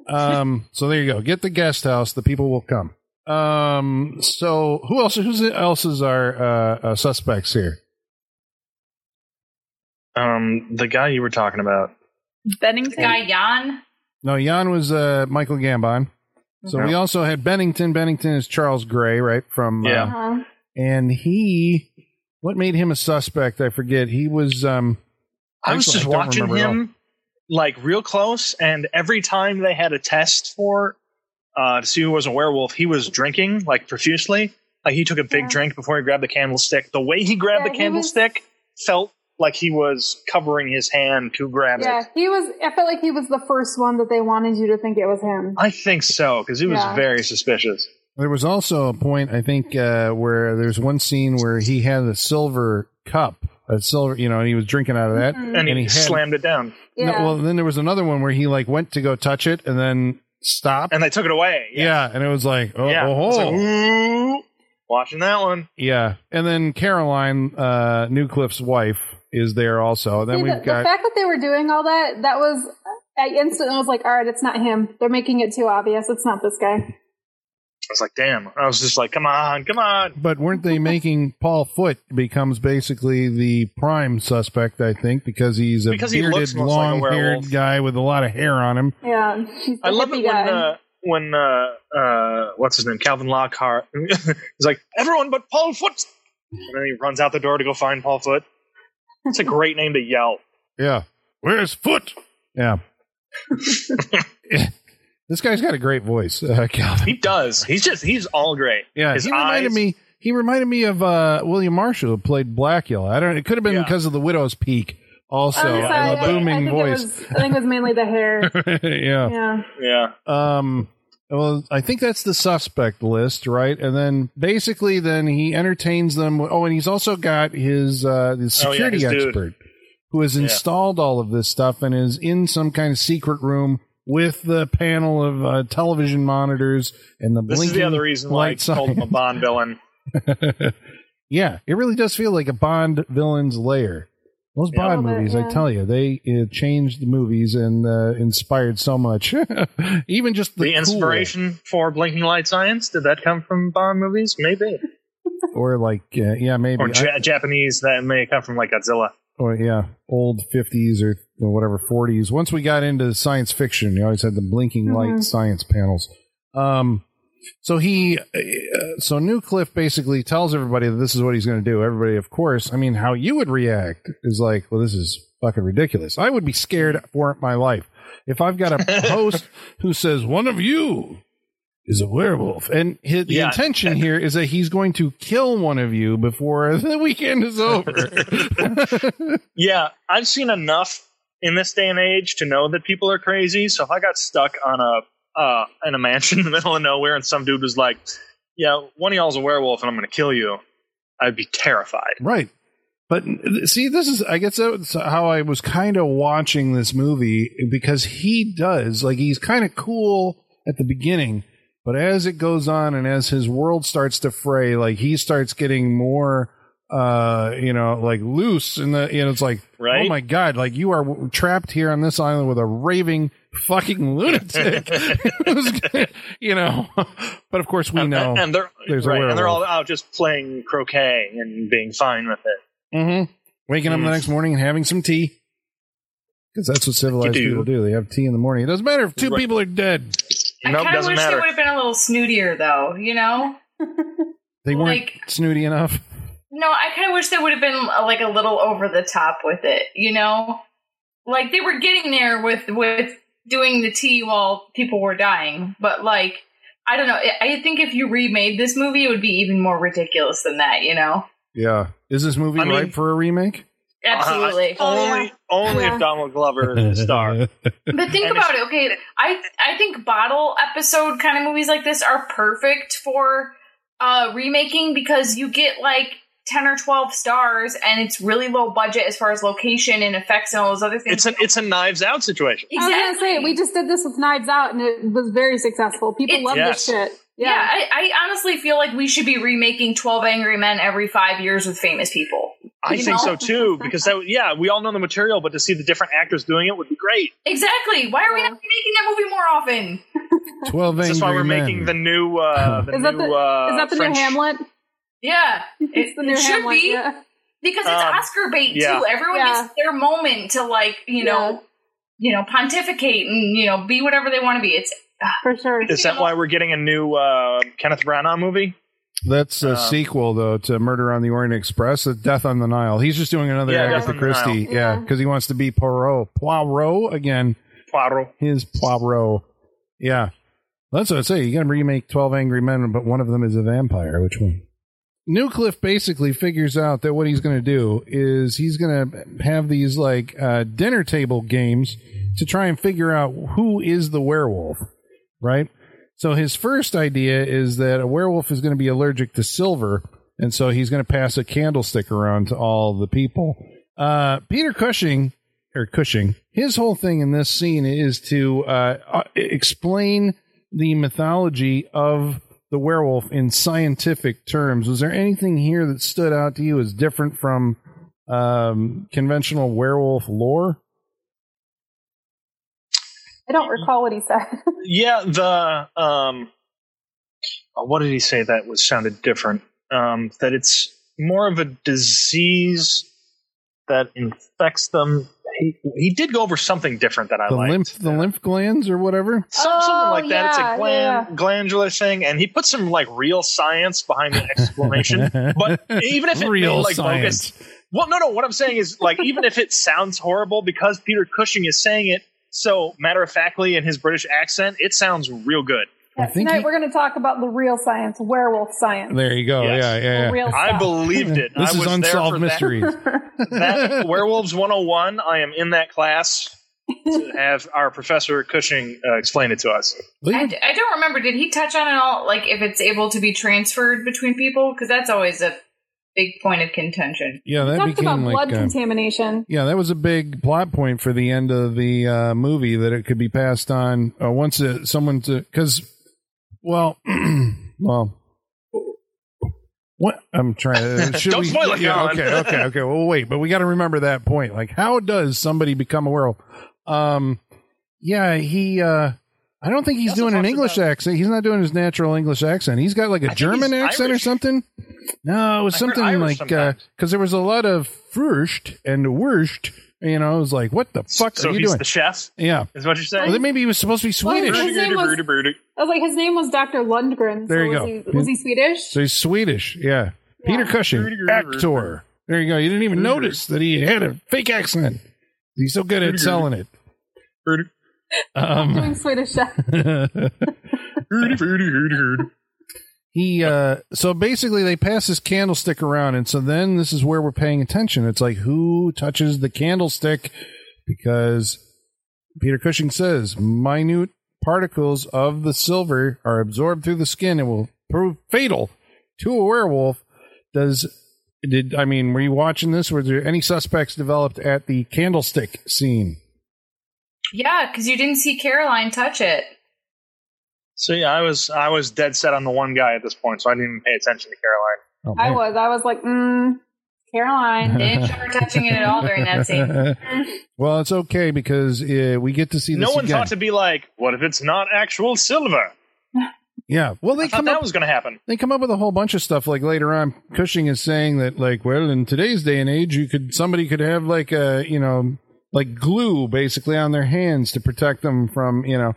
Um. so there you go. Get the guest house. The people will come. Um. So who else? Who's else is our uh, uh, suspects here? Um, the guy you were talking about. Bennington. Guy Jan, No, Jan was uh, Michael Gambon. So we also had Bennington. Bennington is Charles Gray, right? From uh, Yeah. Uh-huh. and he, what made him a suspect? I forget. He was. Um, I was Actually, just I don't watching remember at all. him like real close, and every time they had a test for uh, to see who was a werewolf, he was drinking like profusely. Like he took a big Yeah. drink before he grabbed the candlestick. The way he grabbed Yeah, the he was- candlestick felt like he was covering his hand to grab Yeah, it. Yeah, he was. I felt like he was the first one that they wanted you to think it was him. I think so because he was Yeah. very suspicious. There was also a point, I think, uh, where there's one scene where he had a silver cup, a silver, you know, and he was drinking out of that. Mhm. And he, And he had- slammed it down, No, Yeah. well, then there was another one where he like went to go touch it and then stopped. and they took it away. yeah. and it was like, oh, yeah. oh, oh. watching that one. yeah. And then Caroline, uh, Newcliffe's wife, is there also. And then See, we've the, the fact that they were doing all that, that was. I instantly was like, all right, it's not him. They're making it too obvious. It's not this guy. I was like, damn. I was just like, come on, come on. But weren't they making Paul Foote becomes basically the prime suspect? I think because he's a Because he bearded, looks most like a long-haired guy with a lot of hair on him. Yeah, he's I love it guy. when uh, when uh, uh, what's his name, Calvin Lockhart. he's like everyone but Paul Foote, and then he runs out the door to go find Paul Foote. It's a great name to yell. Yeah, where's Foote? Yeah. this guy's got a great voice, uh, Calvin. He does. He's just he's all great. Yeah, his he reminded eyes- me. He reminded me of uh, William Marshall, who played Blackula. I don't. It could have been Yeah. because of the Widow's Peak, also, I'm sorry, and the I- booming I, think voice. It was, I think it was mainly the hair. yeah. yeah. Yeah, Um. Well, I think that's the suspect list, right? And then basically, then he entertains them. Oh, and he's also got his uh, the Oh, yeah, security his dude. expert who has Yeah. installed all of this stuff and is in some kind of secret room with the panel of uh, television monitors and the this is the other reason why I called him a. Bond villain. yeah, it really does feel like a Bond villain's lair. Those Yeah. Bond A little bit, movies, I tell you, they uh, changed the movies and uh, inspired so much. Even just the, The, cool. inspiration for Blinking Light Science did that come from Bond movies? Maybe, or like, uh, yeah, maybe, or I- Japanese that may come from like Godzilla. or yeah, old fifties or, or whatever forties. Once we got into science fiction, you always had the blinking light Mhm. science panels. Um, so he, uh, so Newcliffe basically tells everybody that this is what he's going to do. Everybody, of course, I mean, how you would react is like, well, this is fucking ridiculous. I would be scared for my life if I've got a host who says one of you is a werewolf, and his, the Yeah. intention here is that he's going to kill one of you before the weekend is over. Yeah, I've seen enough in this day and age to know that people are crazy. So if I got stuck on a uh, in a mansion in the middle of nowhere and some dude was like, "Yeah, one of y'all's a werewolf and I'm going to kill you," I'd be terrified. Right. But see, this is, I guess that's how I was kind of watching this movie because he does, like, he's kind of cool at the beginning, but as it goes on and as his world starts to fray, like, he starts getting more, uh, you know, like loose and the, you know, it's like, Right? oh my God, like, you are trapped here on this island with a raving fucking lunatic. You know, but of course we know. and, they're there's a right, and they're all out just playing croquet and being fine with it. Mm-hmm. Waking up the Mm. next morning and having some tea. Because that's what civilized do. people do. They have tea in the morning. It doesn't matter if two Right. people are dead. I nope, kind of wish matter. they would have been a little snootier, though. You know? They weren't Like- snooty enough. No, I kind of wish they would have been uh, like a little over the top with it. You know, like they were getting there with with doing the tea while people were dying, but like. I don't know. I I think if you remade this movie, it would be even more ridiculous than that. You know, Yeah. Is this movie I mean- ripe for a remake? Absolutely. Uh, only yeah. only Yeah. if Donald Glover is the star. But think about it. Okay, I I think bottle episode kind of movies like this are perfect for uh remaking because you get like 10 or 12 stars and it's really low budget as far as location and effects and all those other things. It's a it's a Knives Out situation. I was gonna say we just did this with Knives Out and it was very successful. People It's- love Yes. this shit. yeah, Yeah. I, I honestly feel like we should be remaking 12 Angry Men every five years with famous people. I You think so too because that yeah we all know the material, but to see the different actors doing it would be great. Exactly. Why are we not making that movie more often? 12 This is why we're Men. making the new uh, the Is that new the uh, is that the French, new Hamlet? Yeah, It's it, the new it should Hamlet. be Yeah. because it's Um, Oscar bait yeah. too. Everyone Yeah. gets their moment to like you know Yeah. you know pontificate and you know be whatever they want to be. It's For sure. Is that why we're getting a new uh, Kenneth Branagh movie? That's a Uh, sequel, though, to Murder on the Orient Express, Death on the Nile. He's just doing another Yeah, Agatha Christie. Nile. Yeah, Yeah. because he wants to be Poirot. Poirot again. Poirot. His Poirot. Yeah. That's what I say. You got to remake 12 Angry Men, but one of them is a vampire. Which one? Newcliffe basically figures out that what he's going to do is he's going to have these like uh, dinner table games to try and figure out who is the werewolf, right? So his first idea is that a werewolf is going to be allergic to silver, and so he's going to pass a candlestick around to all the people. Uh, Peter Cushing or Cushing, his whole thing in this scene is to uh, uh, explain the mythology of the werewolf in scientific terms. Was there anything here that stood out to you as different from um, conventional werewolf lore? I don't recall what he said. Yeah, the um, what did he say that was sounded different? Um, that it's more of a disease that infects them. He, he did go over something different that I The liked. lymph, the lymph glands, or whatever. Some, Oh, something like oh, that. It's a gland, yeah. glandular thing, and he put some like real science behind the explanation. but even if it Real made, like science. bogus, well, no, no. What I'm saying is, like, even if it sounds horrible, because Peter Cushing is saying it so matter of factly in his British accent, it sounds real good. I Yeah, think tonight he- we're going to talk about the real science, werewolf science. There you go. Yes. Yeah, yeah, yeah. Real I stuff. believed it. This I is was there unsolved mysteries. That, that Werewolves 101. I am in that class to have our professor Cushing uh, explain it to us. I, d- I don't remember. Did he touch on it all? Like if it's able to be transferred between people? Because that's always a big point of contention. yeah, that Talked about became blood uh, contamination. yeah, that was a big plot point for the end of the uh, movie that it could be passed on uh, once it, someone to because well, well. What I'm trying to should Don't we, spoil it, Yeah, okay, okay, okay. Well, wait, but we got to remember that point. Like, how does somebody become a werewolf? Um, yeah, he. uh I don't think he's also doing an English about- accent. He's not doing his natural English accent. He's got like a I German he's accent or something. No, it was I something like sometimes. because there was a lot of first and worst. You know, I was like, "What the fuck so are you he's doing?" the chef, yeah, is what you're saying? well, then maybe he was supposed to be Well, Swedish. his name was- I was like, his name was Dr. Lundgren. There so you was go. He, was he Swedish? So he's Swedish. Yeah, Peter Cushing, actor. There you go. You didn't even notice that he had a fake accent. He's so good at selling it. Um, Doing Swedish chef. he uh so basically they pass this candlestick around and so then this is where we're paying attention. It's like who touches the candlestick? Because peter cushing says minute particles of the silver are absorbed through the skin and will prove fatal to a werewolf. Does did i mean were you watching this? Were there any suspects developed at the candlestick scene? Yeah, because you didn't see Caroline touch it. See, I was I was dead set on the one guy at this point, so I didn't even pay attention to Caroline. oh, I was. I was like, mm, Caroline. Didn't show her touching it at all during that scene. well it's okay because uh, we get to see this No one again. thought to be like, what if it's not actual silver? yeah well they I thought come that up was going to happen. they come up with a whole bunch of stuff like later on cushing is saying that like well in today's day and age you could somebody could have like a you know like glue basically on their hands to protect them from you know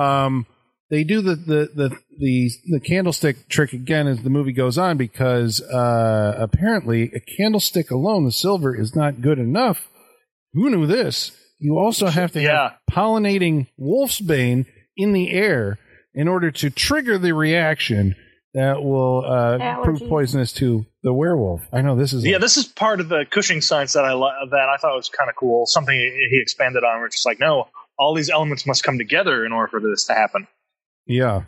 um they do the the the the, the candlestick trick again as the movie goes on because uh apparently a candlestick alone the silver is not good enough who knew this you also have to Yeah. have pollinating wolfsbane in the air in order to trigger the reaction that will uh, prove poisonous to the werewolf. I know this is Yeah, this is part of the Cushing science that I li- that I thought was kind of cool. Something he he expanded on, where it's just like, no, all these elements must come together in order for this to happen. Yeah.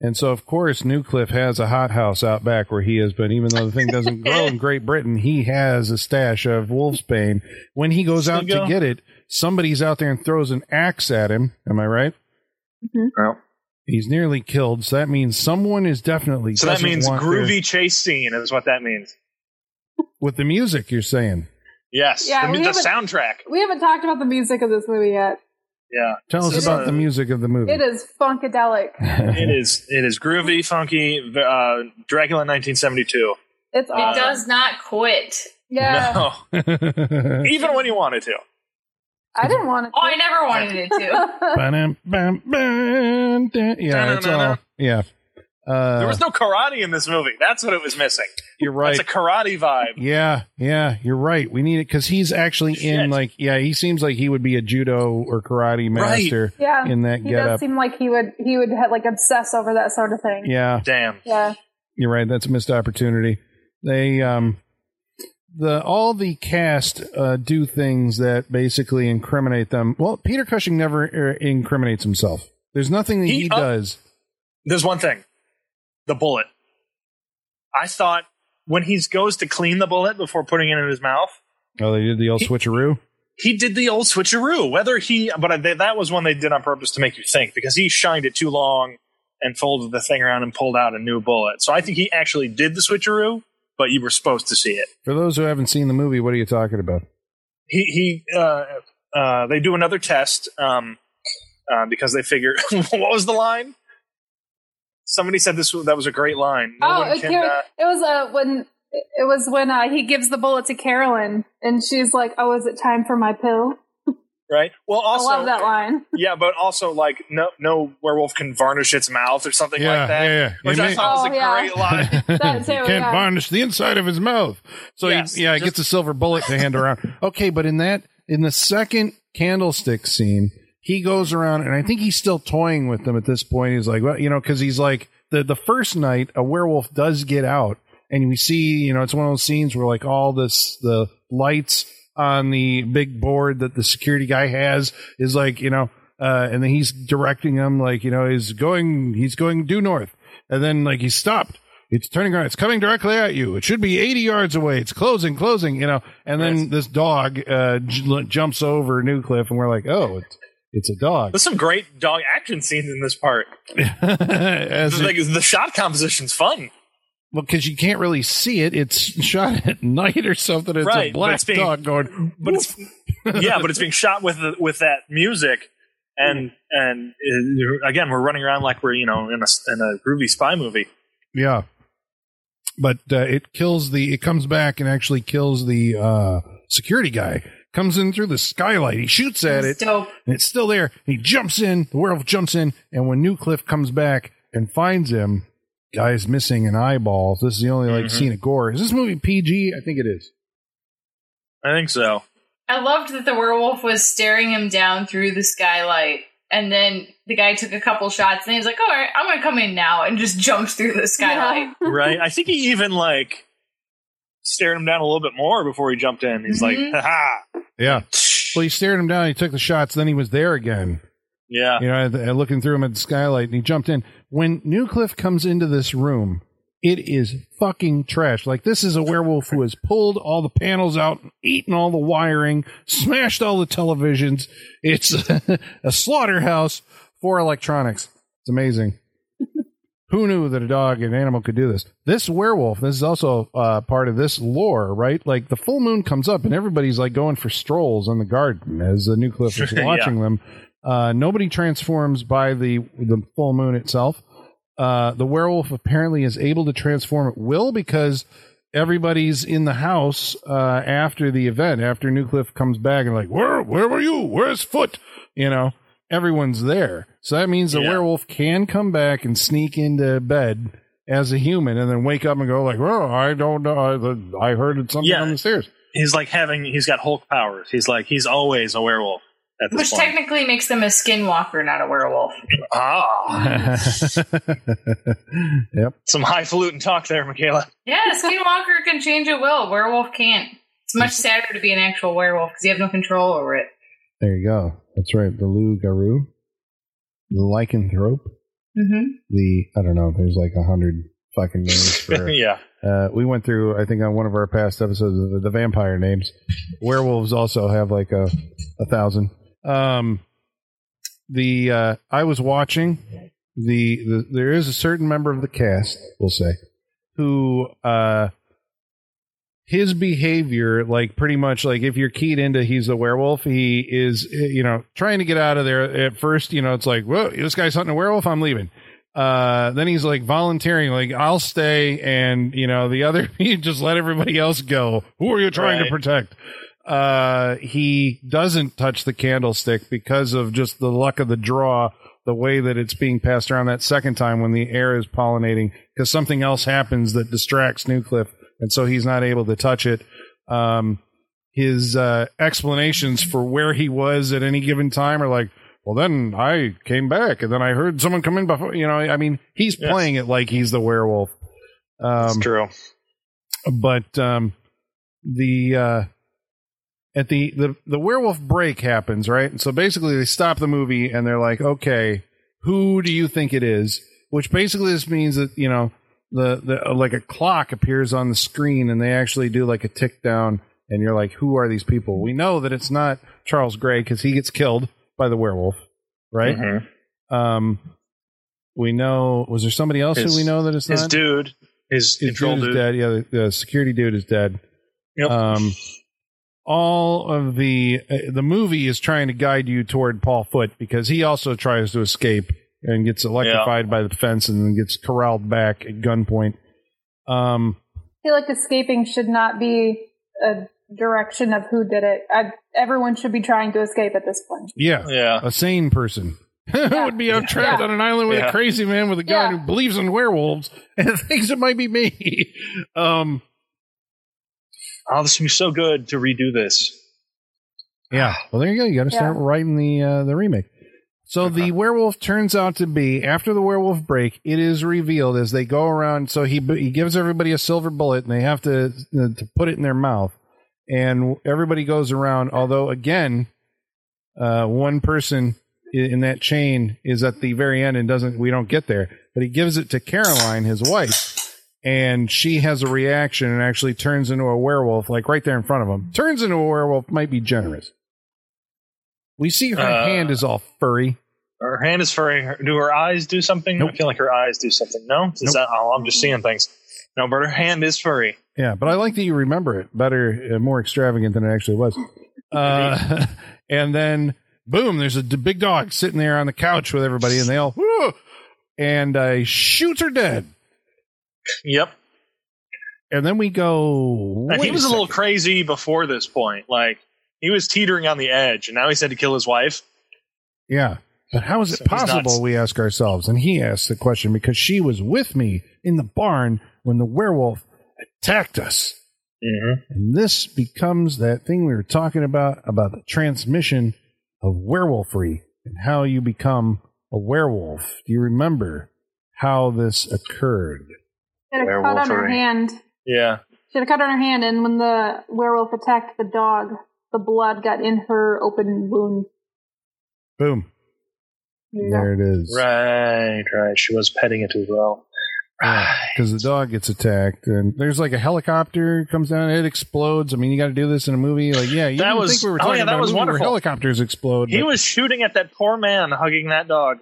And so, of course, Newcliffe has a hothouse out back where he has been. Even though the thing doesn't grow in Great Britain, he has a stash of wolfsbane. When he goes Still out to get it, somebody's out there and throws an axe at him. Am I right? Mm-hmm. Well, He's nearly killed. So that means someone is definitely. so that means groovy their- chase scene is what that means. with the music. You're saying. Yes, Yeah, the, the soundtrack. We haven't talked about the music of this movie yet. Yeah, Tell us This is, about uh, the music of the movie. It is funkadelic. It is it is groovy, funky. Uh, Dracula 1972. It's It does not quit. Yeah, No, even when you wanted to. I didn't want it. Oh, I never wanted it to. Ba-dum, bam, bam, da- yeah, it's all. Yeah. Uh, There was no karate in this movie. That's what it was missing. you're right. That's a karate vibe. Yeah, yeah, you're right. We need it because he's actually in like, yeah, he seems like he would be a judo or karate master yeah, in that he get does up. seem like he would he would have, like obsess over that sort of thing. Yeah, Damn. Yeah. you're right. That's a missed opportunity. They, um, the all the cast uh, do things that basically incriminate them. Well, Peter Cushing never uh, incriminates himself. There's nothing that he, He- uh, does. There's one thing. The bullet. I thought when he goes to clean the bullet before putting it in his mouth, Oh, they did the old he- switcheroo. he did the old switcheroo. Whether he, but I, that was one they did on purpose to make you think because he shined it too long and folded the thing around and pulled out a new bullet. So I think he actually did the switcheroo, but you were supposed to see it. For those who haven't seen the movie, what are you talking about? He, he, uh, uh, they do another test, um, uh, because they figure, what was the line? Somebody said this that was a great line. No oh, one it, can, Car- uh, it was uh, when it was when uh, he gives the bullet to Carolyn, and she's like, "Oh, is it time for my pill?" right? Well, also, I love that line. yeah, but also like no, no werewolf can varnish its mouth or something Yeah, like that. yeah, yeah. Which It I may- thought was Oh, a yeah. great line. That too, Can't yeah. varnish the inside of his mouth. So Yes, he, yeah, he just- gets a silver bullet to hand around. Okay, but in that in the second candlestick scene, he goes around and I think he's still toying with them at this point. He's like, well, you know, because he's like the the first night a werewolf does get out, and we see, you know, it's one of those scenes where like all this the lights on the big board that the security guy has is like, you know, uh, and then he's directing them like, you know, he's going he's going due north, and then like he's stopped. It's turning around. It's coming directly at you. It should be 80 yards away. It's closing, closing, you know. And then Right. this dog uh, j- jumps over Newcliffe, and we're like, oh, it's, it's a dog. There's some great dog action scenes in this part. It- the shot composition's fun, well, because you can't really see it. It's shot at night or something. It's Right, a black it's being- dog going, but it's yeah, but it's being shot with the, with that music, and and uh, again, we're running around like we're you know in a in a groovy spy movie. Yeah. But uh, it kills the. It comes back and actually kills the uh, security guy. Comes in through the skylight. He shoots at it, It's dope. and it's still there. He jumps in. The werewolf jumps in, and when Newcliffe comes back and finds him, guy's missing an eyeball. This is the only like Mhm. scene of gore. Is this movie PG? I think it is. I think so. I loved that the werewolf was staring him down through the skylight, and then the guy took a couple shots, and he's like, "All right, I'm gonna come in now," and just jumps through the skylight. Yeah. Right? I think he even like stared him down a little bit more before he jumped in. He's Mhm. like, "Ha Yeah. Well, he stared him down. He took the shots. Then he was there again. Yeah, you know, at the- looking through him at the skylight, and he jumped in. When Newcliffe comes into this room, it is fucking trash. Like this is a werewolf who has pulled all the panels out, eaten all the wiring, smashed all the televisions. It's a slaughterhouse for electronics. It's amazing. Who knew that a dog, an animal, could do this? This werewolf, this is also uh, part of this lore, right? Like the full moon comes up, and everybody's like going for strolls in the garden as the Newcliffe is Yeah. watching them. Uh, nobody transforms by the the full moon itself. Uh, the werewolf apparently is able to transform at will because everybody's in the house uh, after the event. After Newcliffe comes back and like, where where were you? Where's Foote? You know, everyone's there. So that means the Yeah. werewolf can come back and sneak into bed as a human and then wake up and go like, well, I don't know. I, I heard something Yeah. on the stairs. he's like having he's got Hulk powers. He's like he's always a werewolf. at this Which point. technically makes them a skinwalker, not a werewolf. ah, yep. some highfalutin talk there, Michaela. Yeah, a skinwalker can change at will. Werewolf can't. It's much sadder to be an actual werewolf because you have no control over it. There you go. That's right. The Lou Garou, the lycanthrope, Mm-hmm. the I don't know. There's like a hundred fucking names for. yeah, uh, we went through, I think, on one of our past episodes of the, the vampire names. Werewolves also have like a a thousand. Um, the uh, I was watching the, the there is a certain member of the cast, we'll say, who uh his behavior like pretty much like if you're keyed into he's a werewolf he is you know trying to get out of there. At first you know it's like whoa this guy's hunting a werewolf i'm leaving. Uh then he's like volunteering like i'll stay and you know the other he just let everybody else go. Who are you trying to protect? Uh he doesn't touch the candlestick because of just the luck of the draw the way that it's being passed around that second time when the air is pollinating because something else happens that distracts Newcliffe and so he's not able to touch it. Um, his uh, explanations for where he was at any given time are like, well, then I came back and then I heard someone come in before. You know, I mean, he's Yes. playing it like he's the werewolf. that's Um, true. but um, the uh, at the, the the werewolf break happens right and so basically they stop the movie and they're like okay who do you think it is which basically this means that you know the the uh, like a clock appears on the screen and they actually do like a tick down and you're like who are these people we know that it's not charles gray because he gets killed by the werewolf right Mhm. um we know was there somebody else His- who we know that it's His not dude, his, his control dude is dude. dead. Yeah, the, the security dude is dead. Yep. Um, all of the uh, the movie is trying to guide you toward Paul Foote because he also tries to escape and gets electrified by the fence and then gets corralled back at gunpoint. Um, I feel like escaping should not be a direction of who did it. I, everyone should be trying to escape at this point. yeah, yeah, a sane person. would be out trapped Yeah. on an island with a crazy man with a gun Yeah. who believes in werewolves and thinks it might be me. Um, oh, this would be so good to redo this. Yeah. Well, there you go. You got to start Yeah. writing the uh, the remake. So the werewolf turns out to be after the werewolf break. It is revealed as they go around. So he he gives everybody a silver bullet, and they have to to put it in their mouth. And everybody goes around. Although again, uh, one person in that chain is at the very end and doesn't. We don't get there, but he gives it to Caroline, his wife, and she has a reaction and actually turns into a werewolf, like right there in front of him. Turns into a werewolf might be generous. We see her Uh, hand is all furry. Her hand is furry. Her- Do her eyes do something? Nope. I feel like her eyes do something. No, is Nope. that? Oh, I'm just seeing things. No, but her hand is furry. Yeah, but I like that you remember it better, uh, more extravagant than it actually was. Uh, and then, boom, there's a d- big dog sitting there on the couch with everybody, and they all, "Whoa!" and uh, shoots her dead. Yep. And then we go. He was a little crazy before this point. Like he was teetering on the edge, and now he said to kill his wife. Yeah. But how is it So possible, we ask ourselves? And he asks the question because she was with me in the barn when the werewolf attacked us. Mm-hmm. And this becomes that thing we were talking about about the transmission of werewolfery and how you become a werewolf. Do you remember how this occurred? She had a cut on her hand. Yeah. She had a cut on her hand, and when the werewolf attacked the dog, the blood got in her open wound. Boom. There. There it is. Right. Right. She was petting it as well. Right. Because the dog gets attacked, and there's like a helicopter comes down, it explodes. I mean, you got to do this in a movie. Like, yeah, you That was- think we were oh, yeah, that about was wonderful. helicopters explode. He but- was shooting at that poor man hugging that dog.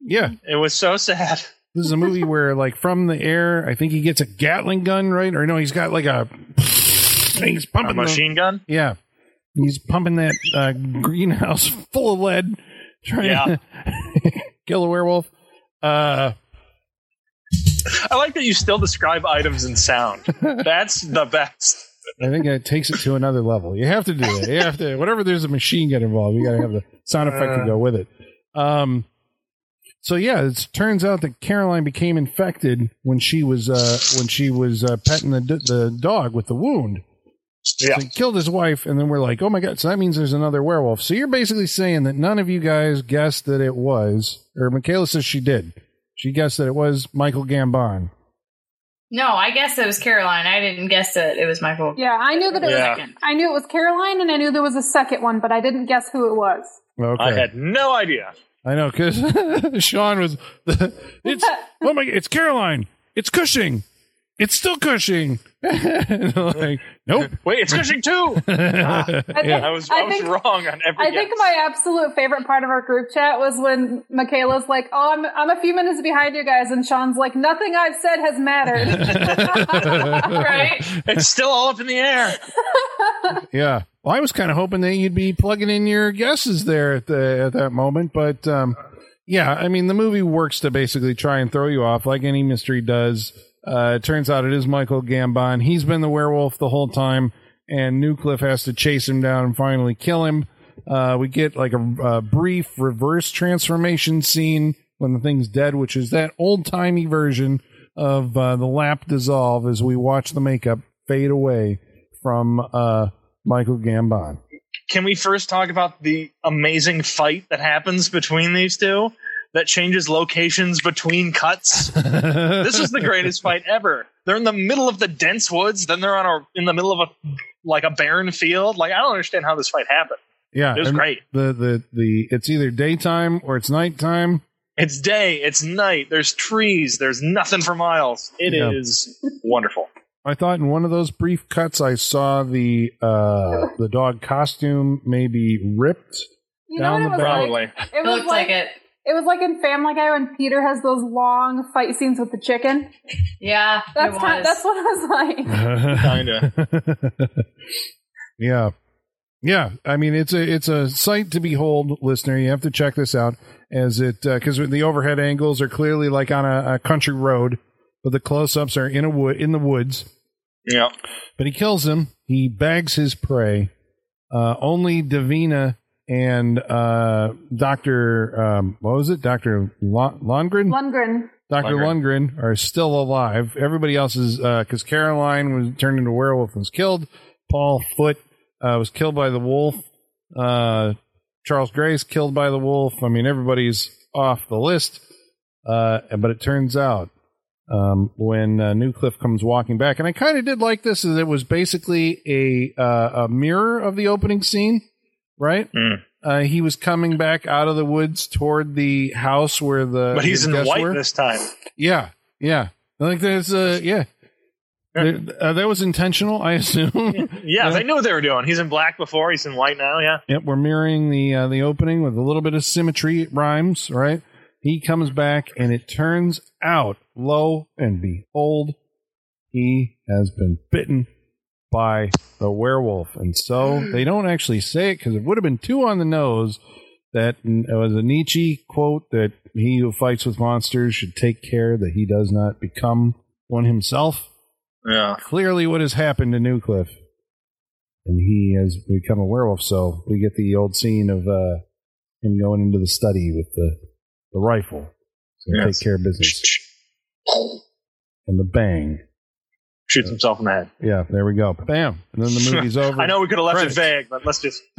yeah. It was so sad. This is a movie where, like, from the air, I think he gets a Gatling gun, right? Or no, he's got like a. He's A pumping the, machine gun. Yeah. He's pumping that uh, greenhouse full of lead, trying Yeah. to kill a werewolf. Uh, I like that you still describe items in sound. That's the best. I think it takes it to another level. You have to do it. You have to, whatever there's a machine gun involved, you got to have the sound effect to go with it. Um, so yeah, it turns out that Caroline became infected when she was uh, when she was uh, petting the the dog with the wound. Yeah. So he killed his wife, and then we're like, oh my god! So that means there's another werewolf. So you're basically saying that none of you guys guessed that it was, or Michaela says she did. She guessed that it was Michael Gambon. No, I guess it was Caroline. I didn't guess that it was Michael. Yeah, I knew that it Yeah. was. I knew it was Caroline, and I knew there was a second one, but I didn't guess who it was. Okay. I had no idea. I know because Sean was. it's oh my! It's Caroline. It's Cushing. It's still Cushing. And I'm like, nope. Wait, it's Cushing too. I think, I was I, I was think, wrong on every. I think my absolute favorite part of our group chat was when Michaela's like, "Oh, I'm I'm a few minutes behind you guys," and Sean's like, "Nothing I've said has mattered." Right? it's still all up in the air. Yeah. Well, I was kind of hoping that you'd be plugging in your guesses there at the at that moment, but um, yeah, I mean, the movie works to basically try and throw you off, like any mystery does. Uh, it turns out it is Michael Gambon. He's been the werewolf the whole time, and Newcliffe has to chase him down and finally kill him. Uh, we get like a, a brief reverse transformation scene when the thing's dead, which is that old timey version of uh, the lap dissolve as we watch the makeup fade away from uh, Michael Gambon. Can we first talk about the amazing fight that happens between these two? That changes locations between cuts. this is the greatest fight ever. They're in the middle of the dense woods, then they're on a in the middle of a like a barren field. Like I don't understand how this fight happened. Yeah, It was great. The the the it's either daytime or it's nighttime. It's day, it's night. There's trees. There's nothing for miles. It is Yeah. wonderful. I thought in one of those brief cuts I saw the uh the dog costume maybe ripped. You know Down what the it was Probably. like? It It was looked like it. It was like in Family Guy when Peter has those long fight scenes with the chicken. Yeah, That's it kind was. that's what I was like. Kinda. yeah. Yeah, I mean it's a it's a sight to behold, listener. You have to check this out as it because the overhead angles are clearly like on a, a country road, but the close-ups are in a wood in the woods. Yeah. But he kills him. He bags his prey. Uh, only Davina and uh, Doctor um, what was it, Doctor Lon- Lundgren? Lundgren. Dr. Lundgren. Lundgren are still alive. Everybody else is because Caroline was turned into a werewolf and was killed. Paul Foote uh, was killed by the wolf. Uh, Charles Gray's killed by the wolf. I mean, everybody's off the list. Uh, but it turns out um, when uh, Newcliffe comes walking back, and I kind of did like this, is it was basically a uh, a mirror of the opening scene, right? Mm. Uh, he was coming back out of the woods toward the house where the But he's in white were. this time. Yeah, yeah. I think there's uh yeah. There- uh, that was intentional, I assume. Yeah, Yeah. they knew what they were doing. He's in black before. He's in white now. Yeah. yep, we're mirroring the uh, the opening with a little bit of symmetry. It rhymes, right? He comes back, and it turns out, lo and behold, he has been bitten by the werewolf, and so they don't actually say it because it would have been too on the nose. That it was a Nietzsche quote that he who fights with monsters should take care that he does not become one himself. Yeah. clearly what has happened to Newcliffe. And he has become a werewolf, so we get the old scene of uh, him going into the study with the, the rifle to Yes. take care of business. And the bang. Shoots himself in the head. Yeah, there we go. Bam. And then the movie's over. I know we could have left Credits. it vague, but let's just.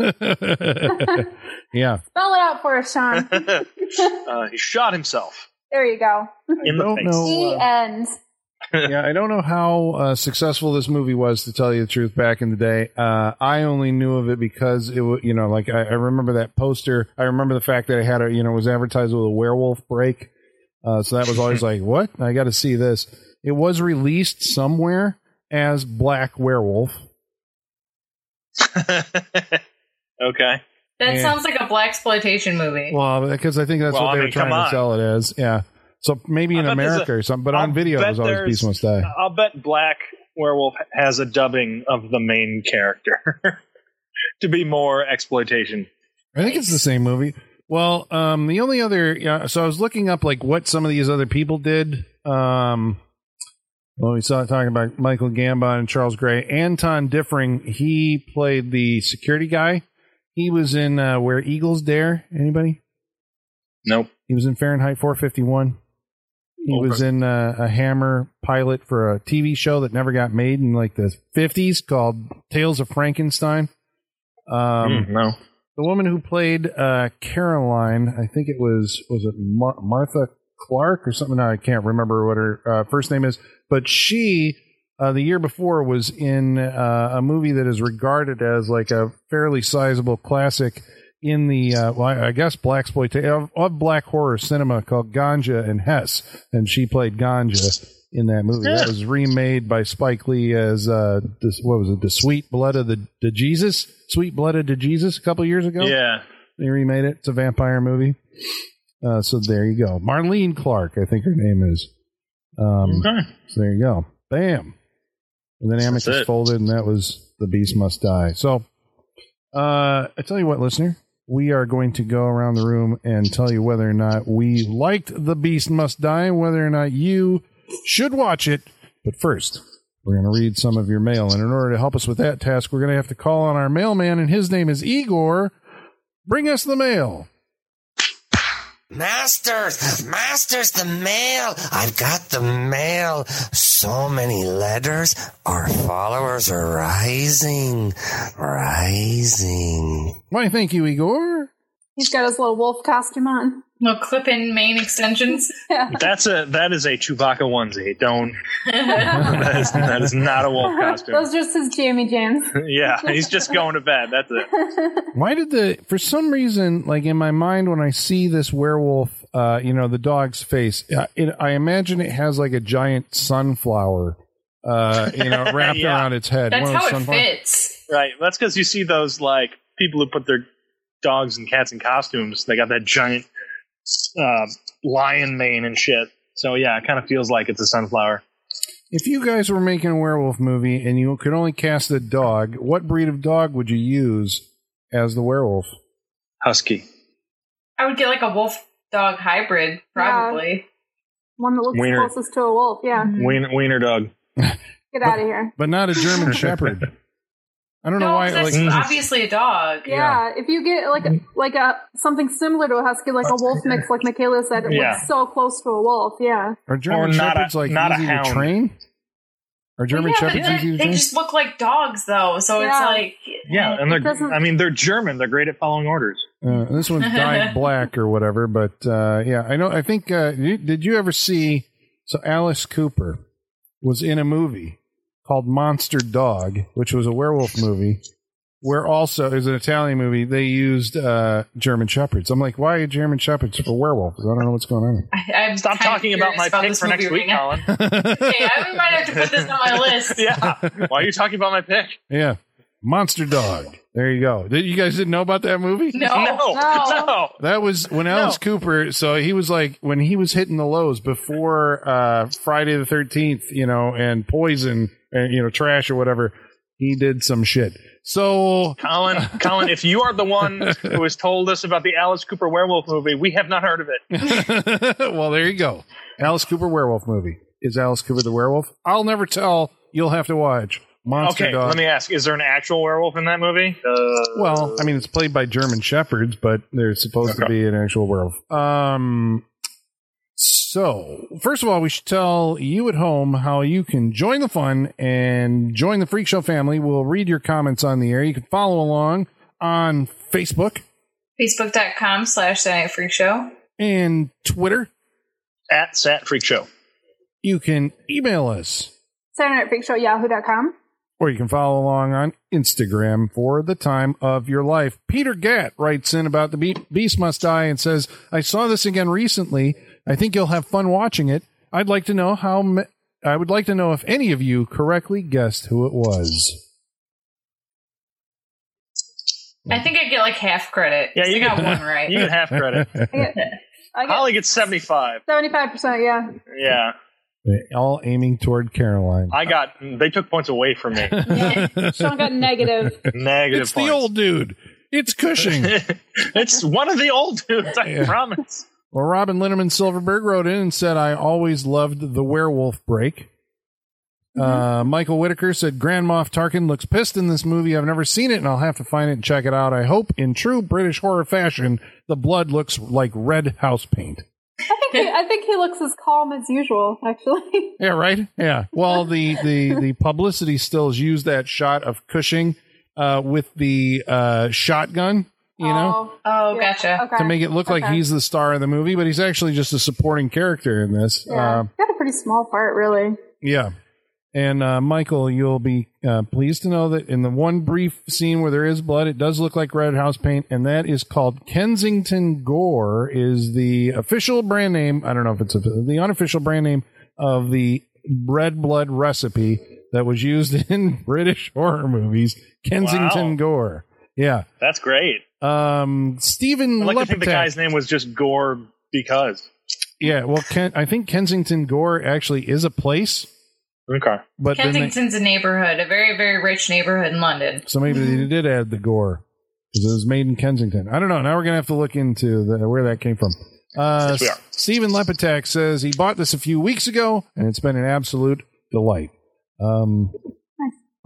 yeah. Spell it out for us, Sean. uh, he shot himself there you go. in I the face. know. The uh, end. yeah, I don't know how uh, successful this movie was to tell you the truth back in the day. Uh, I only knew of it because it was, you know, like I, I remember that poster. I remember the fact that it had a, you know, was advertised with a werewolf break. Uh, so that was always like, what? I got to see this. It was released somewhere as Black Werewolf. okay. That Yeah. sounds like a black exploitation movie. Well, because I think that's Well, what I they mean, were trying to sell it as. Yeah. So maybe in America a- or something, but on I'll video it was always there's- Beast Must Die. I'll bet Black Werewolf has a dubbing of the main character to be more exploitation. I think it's the same movie. Well, um, the only other, yeah, so I was looking up like what some of these other people did. Um, well, we saw talking about Michael Gambon and Charles Gray. Anton Diffring, he played the security guy. He was in uh, Where Eagles Dare. Anybody? Nope. He was in Fahrenheit 451. He was in uh, a Hammer pilot for a TV show that never got made in like the 50s called Tales of Frankenstein. Um, Mm, no. the woman who played uh, Caroline, I think it was was it Mar- Martha Clark or something. I can't remember what her uh, first name is, but she uh, the year before was in uh, a movie that is regarded as like a fairly sizable classic in the uh, well, I guess black exploitation of, of black horror cinema called Ganja and Hess, and she played Ganja in that movie. That was remade by Spike Lee as uh, this, what was it? The Sweet Blood of the, the Jesus, Sweet Blood of the Jesus, a couple years ago. Yeah. They remade it. It's a vampire movie. Uh, so there you go. Marlene Clark, I think her name is. Um, Okay. So there you go. Bam. And then That's Amicus it. folded, and that was The Beast Must Die. So uh, I tell you what, listener, we are going to go around the room and tell you whether or not we liked The Beast Must Die, whether or not you should watch it. But first, we're going to read some of your mail. And in order to help us with that task, we're going to have to call on our mailman, and his name is Igor. Bring us the mail. Masters, masters, the mail. I've got the mail. So many letters. Our followers are rising, rising. Why, thank you, Igor. He's got his little wolf costume on. No clip-in mane extensions. Yeah. That's a that is a Chewbacca onesie. Don't that is, that is not a wolf costume. Those are just his jammy jams. yeah, he's just going to bed. That's it. Why did the for some reason like in my mind when I see this werewolf, uh, you know, the dog's face, uh, it, I imagine it has like a giant sunflower, uh, you know, wrapped Yeah. around its head. That's One how it sunflower- fits. Right. That's because you see those like people who put their dogs and cats in costumes. They got that giant uh, lion mane and shit. So yeah, it kind of feels like it's a sunflower. If you guys were making a werewolf movie and you could only cast a dog, what breed of dog would you use as the werewolf? Husky. I would get like a wolf dog hybrid, probably. One that looks Wiener. closest to a wolf. Yeah. Wiener, wiener dog. Get out of here. But not a German Shepherd. I don't know No, why. 'cause that's Like, obviously a dog. Yeah. If you get like a, like a something similar to a husky, like a wolf mix, like Michaela said, it Yeah. looks so close to a wolf. Yeah. are German Or not a- Shepherds like not a easy to hound. train? Are German yeah, Shepherds they, easy to they just look like dogs, though. So it's like Yeah, and they're I mean they're German. They're great at following orders. Uh, this one's dyed black or whatever, but uh, yeah, I know. I think. Uh, did you ever see? So Alice Cooper was in a movie called Monster Dog, which was a werewolf movie. Where also is an Italian movie. They used uh, German shepherds. I'm like, why are German shepherds for werewolves? I don't know what's going on. I, I'm Stop talking about my curious pick for next week, right now. Colin. Hey, I might have to put this on my list. yeah. Why are you talking about my pick? yeah, Monster Dog. There you go. You guys didn't know about that movie? No. No, No. no. That was when Alice Cooper. So he was like when he was hitting the lows before uh, Friday the Thirteenth, you know, and Poison, and you know, Trash or whatever. He did some shit. So Colin, Colin, if you are the one who has told us about the Alice Cooper werewolf movie, we have not heard of it. well, there you go. Alice Cooper werewolf movie. Is Alice Cooper the werewolf? I'll never tell. You'll have to watch Monster Okay, Dog. let me ask: Is there an actual werewolf in that movie? Uh, Well, I mean, it's played by German shepherds, but they're supposed to be an actual werewolf. Um, so first of all, we should tell you at home how you can join the fun and join the Freak Show family. We'll read your comments on the air. You can follow along on Facebook Facebook.com slash The Night Freak Show. and Twitter. at Sat Freak Show. You can email us Saturday Night Freak Show, yahoo.com. or you can follow along on Instagram for the time of your life. Peter Gatt writes in about the Be- Beast Must Die and says, I saw this again recently. I think you'll have fun watching it. I'd like to know how, ma- I would like to know if any of you correctly guessed who it was. I think I get like half credit. Yeah, you got one right. You get half credit. I get, I Holly gets seventy-five. 75%, yeah. Yeah, All aiming toward Caroline. I got. They took points away from me. Sean got negative. Negative. it's the old dude. It's Cushing. it's one of the old dudes. I Yeah. promise. Well, Robin Linneman Silverberg wrote in and said, I always loved the werewolf break. Uh, Michael Whitaker said, Grand Moff Tarkin looks pissed in this movie. I've never seen it and I'll have to find it and check it out. I hope in true British horror fashion, the blood looks like red house paint. I think he, I think he looks as calm as usual. Actually, Yeah, right. Yeah. Well, the the the publicity still has used that shot of Cushing uh, with the uh, shotgun. You know, Oh, Oh, yeah, gotcha. Okay. to make it look like Okay. he's the star of the movie, but he's actually just a supporting character in this. Yeah, Uh, got a pretty small part, really. yeah. And uh, Michael, you'll be uh, pleased to know that in the one brief scene where there is blood, it does look like red house paint, and that is called Kensington Gore. Is the official brand name? I don't know if it's a, the unofficial brand name of the red blood recipe that was used in British horror movies. Kensington Wow. Gore. Yeah. That's great. Um, Stephen I like to think the guy's name was just Gore because. Yeah, well, Ken, I think Kensington Gore actually is a place, Okay. but then they, Kensington's a neighborhood, a very, very rich neighborhood in London. so maybe they did add the Gore because it was made in Kensington. I don't know. Now we're gonna have to look into the, where that came from. Uh, Yes, we are. Stephen Lepetak says he bought this a few weeks ago, and it's been an absolute delight. Um,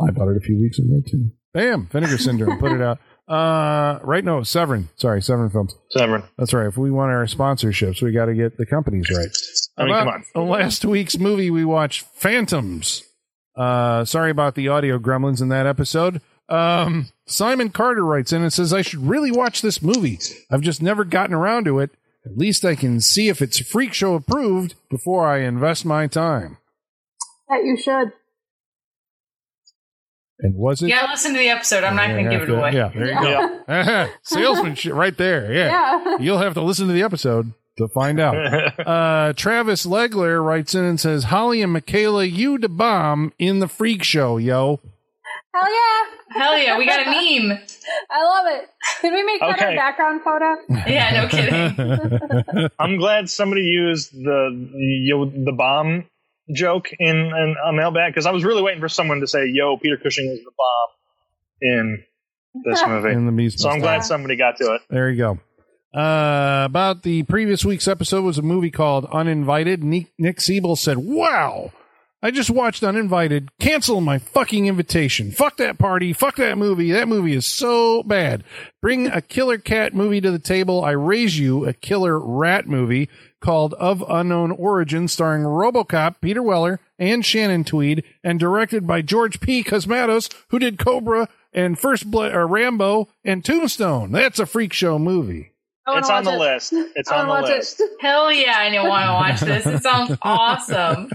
I bought it a few weeks ago too. Bam, Vinegar Syndrome put it out. Uh, right? No, Severin. Sorry, Severin Films. Severin. That's right. If we want our sponsorships, we got to get the companies right. I mean, About come on. Last week's movie, we watched Phantoms. Uh, sorry about the audio gremlins in that episode. Um, Simon Carter writes in and says, I should really watch this movie. I've just never gotten around to it. At least I can see if it's freak show approved before I invest my time. That you should. And was it? Yeah, listen to the episode. I'm not going to give it away. Yeah, there you go. Yeah. Salesmanship right there. Yeah. Yeah. You'll have to listen to the episode to find out. uh, Travis Legler writes in and says, Holly and Michaela, you the bomb in the freak show, yo. Hell yeah! Hell yeah, we got a meme. I love it. Did we make that Okay. our background photo? Yeah, no kidding. I'm glad somebody used the yo, the bomb joke in, in a mailbag because I was really waiting for someone to say, "Yo, Peter Cushing is the bomb" in this movie. in the Beast so I'm glad somebody got to it. There you go. Uh, about the previous week's episode was a movie called Uninvited. Nick, Nick Siebel said, Wow, I just watched Uninvited. Cancel my fucking invitation. Fuck that party. Fuck that movie. That movie is so bad. Bring a killer cat movie to the table. I raise you a killer rat movie called Of Unknown Origin starring Robocop, Peter Weller, and Shannon Tweed and directed by George P. Cosmatos, who did Cobra and First Blood, or Rambo and Tombstone. That's a freak show movie. I It's on the it. list. It's I on the watch list. it. Hell yeah, I don't want to watch this. It sounds awesome.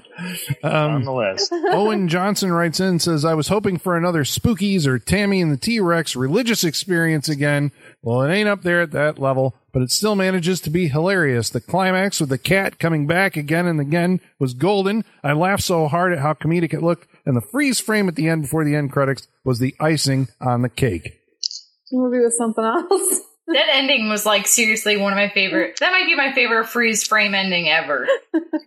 on Um, the list. Owen Johnson writes in and says, I was hoping for another Spookies or Tammy and the T Rex religious experience again. Well, it ain't up there at that level, but it still manages to be hilarious. The climax with the cat coming back again and again was golden. I laughed so hard at how comedic it looked, and the freeze frame at the end before the end credits was the icing on the cake. Movie was something else. That ending was like seriously one of my favorite. That might be my favorite freeze frame ending ever.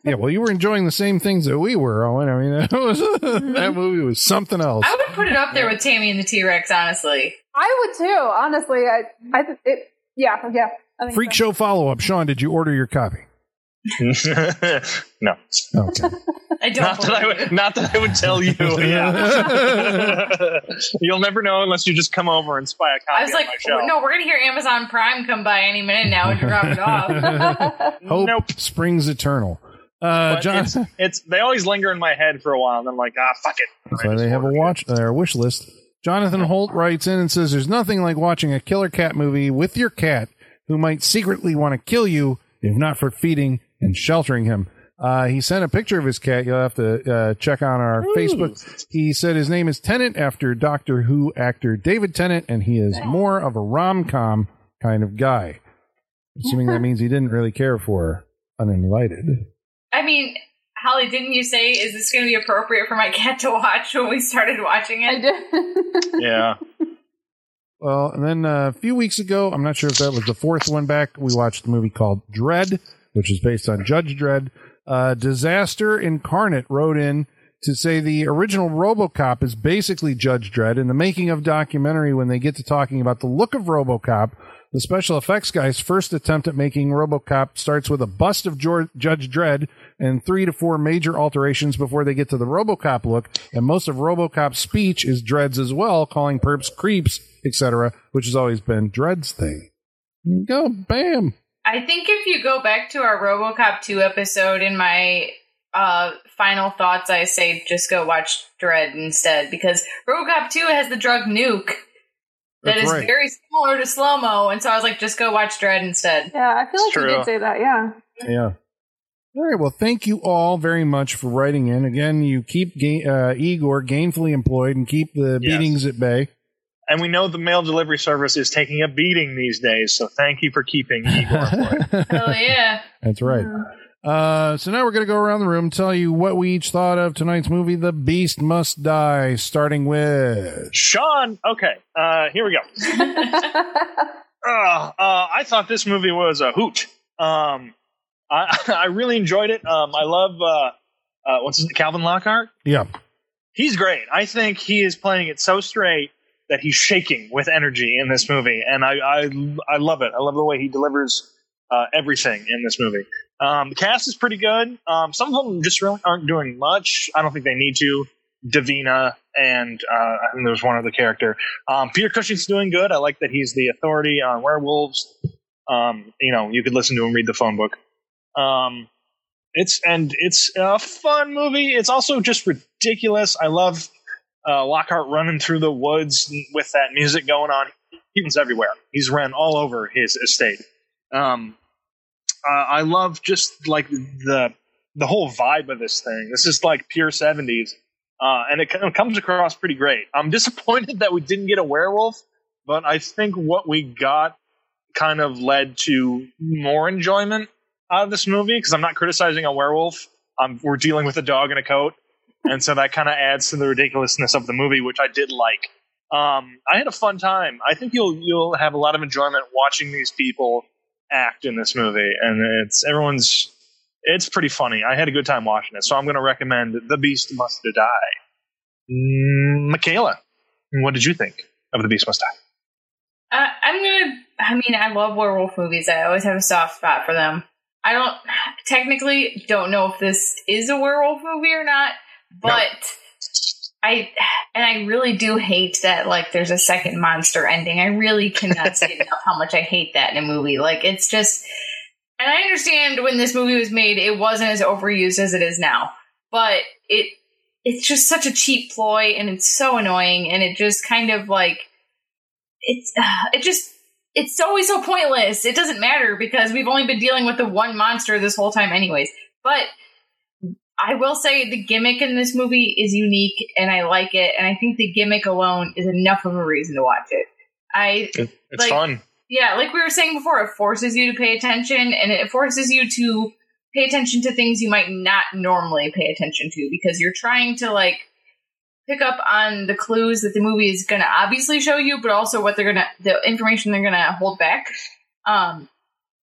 Yeah, well, you were enjoying the same things that we were, Owen. I mean, that, was, that mm-hmm. movie was something else. I would put it up there with Tammy and the T Rex, honestly. I would too, honestly. I, I, it, yeah, yeah. I Freak so. show follow up. Sean, did you order your copy? no, Okay. I don't. not that I would. Not that I would tell you. Yeah, you'll never know unless you just come over and spy a copy I was like, show. no, we're gonna hear Amazon Prime come by any minute now and drop it off. Hope Nope. springs eternal. Uh, John, it's, it's they always linger in my head for a while, and I'm like, ah, fuck it. That's why they have a watch their wish list. Jonathan Holt writes in and says, "There's nothing like watching a killer cat movie with your cat, who might secretly want to kill you if not for feeding and sheltering him." Uh, he sent a picture of his cat. You'll have to uh, check on our Facebook. He said his name is Tennant after Doctor Who actor David Tennant, and he is more of a rom com kind of guy. Assuming that means he didn't really care for Uninvited. I mean, Holly, didn't you say is this going to be appropriate for my cat to watch when we started watching I it? did. Yeah, Well, and then uh, a few weeks ago, I'm not sure if that was the fourth one back, we watched the movie called Dredd, which is based on Judge Dredd. Uh, Disaster Incarnate wrote in to say the original Robocop is basically Judge Dredd. In the making of documentary, when they get to talking about the look of Robocop, the special effects guy's first attempt at making Robocop starts with a bust of George, Judge Dredd and three to four major alterations before they get to the Robocop look. And most of Robocop's speech is Dredd's as well, calling perps creeps, etc., which has always been Dredd's thing. Go, bam. I think if you go back to our RoboCop 2 episode in my uh, final thoughts, I say just go watch Dredd instead because RoboCop 2 has the drug nuke that That's is right. very similar to slow mo, and so I was like, just go watch Dredd instead. Yeah, I feel like you did say that. Yeah. Yeah. All right. Well, thank you all very much for writing in. Again, you keep ga- uh, Igor gainfully employed and keep the Yes. beatings at bay. And we know the mail delivery service is taking a beating these days, so thank you for keeping Igor employed. Hell yeah! That's right. Uh, so now we're going to go around the room and tell you what we each thought of tonight's movie, The Beast Must Die, starting with. Sean, okay, uh, here we go. Uh, uh, I thought this movie was a hoot. Um, I, I really enjoyed it. Um, I love uh, uh, what's his name? Calvin Lockhart. Yeah. He's great. I think he is playing it so straight that he's shaking with energy in this movie, and I I, I love it. I love the way he delivers uh, everything in this movie. Um, the cast is pretty good. Um, some of them just really aren't doing much. I don't think they need to. Davina and uh, I think there's one other character. Um, Peter Cushing's doing good. I like that he's the authority on werewolves. Um, you know, you could listen to him read the phone book. Um, it's and it's a fun movie. It's also just ridiculous. I love uh, Lockhart running through the woods with that music going on. He was everywhere. He's ran all over his estate. Um, uh, I love just like the the whole vibe of this thing. This is like pure seventies, uh, and it of comes across pretty great. I'm disappointed that we didn't get a werewolf, but I think what we got kind of led to more enjoyment out of this movie because I'm not criticizing a werewolf. We're dealing with a dog in a coat, and so that kind of adds to the ridiculousness of the movie, which I did like. Um, I had a fun time. I think you'll you'll have a lot of enjoyment watching these people act in this movie, and it's everyone's. It's pretty funny. I had a good time watching it, so I'm going to recommend The Beast Must Die. Mm, Michaela, what did you think of The Beast Must Die? Uh, I'm gonna. I mean, I love werewolf movies. I always have a soft spot for them. I don't technically don't know if this is a werewolf movie or not, but I and I really do hate that. Like, there's a second monster ending. I really cannot say enough how much I hate that in a movie. Like, it's just. And I understand when this movie was made, it wasn't as overused as it is now, but it it's just such a cheap ploy, and it's so annoying, and it just kind of like it's uh, it just it's always so pointless. It doesn't matter because we've only been dealing with the one monster this whole time, anyways. But I will say the gimmick in this movie is unique, and I like it. And I think the gimmick alone is enough of a reason to watch it. I It's Like- fun. yeah, like we were saying before, it forces you to pay attention, and it forces you to pay attention to things you might not normally pay attention to because you're trying to like pick up on the clues that the movie is going to obviously show you, but also what they're going to the information they're going to hold back. Um,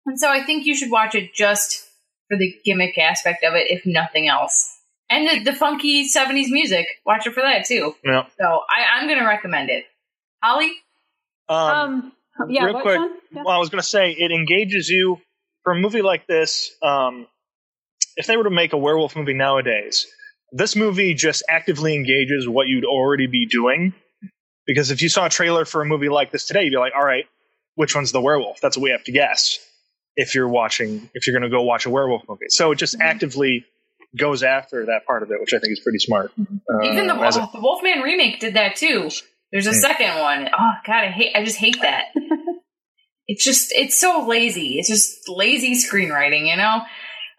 and so I think you should watch it just for the gimmick aspect of it, if nothing else. And the, the funky '70s music, watch it for that too. Yeah. So I, I'm going to recommend it. Holly, Um, Um, yeah, real quick, Yeah. well, I was going to say it engages you for a movie like this. Um, if they were to make a werewolf movie nowadays, this movie just actively engages what you'd already be doing. Because if you saw a trailer for a movie like this today, you'd be like, "All right, which one's the werewolf?" That's what we have to guess. If you're watching, if you're going to go watch a werewolf movie, so it just Mm-hmm. actively goes after that part of it, which I think is pretty smart. Uh, Even the, as a- the Wolfman remake did that too. There's a Hmm. second one. Oh god, I hate. I just hate that. it's just it's so lazy. It's just lazy screenwriting, you know.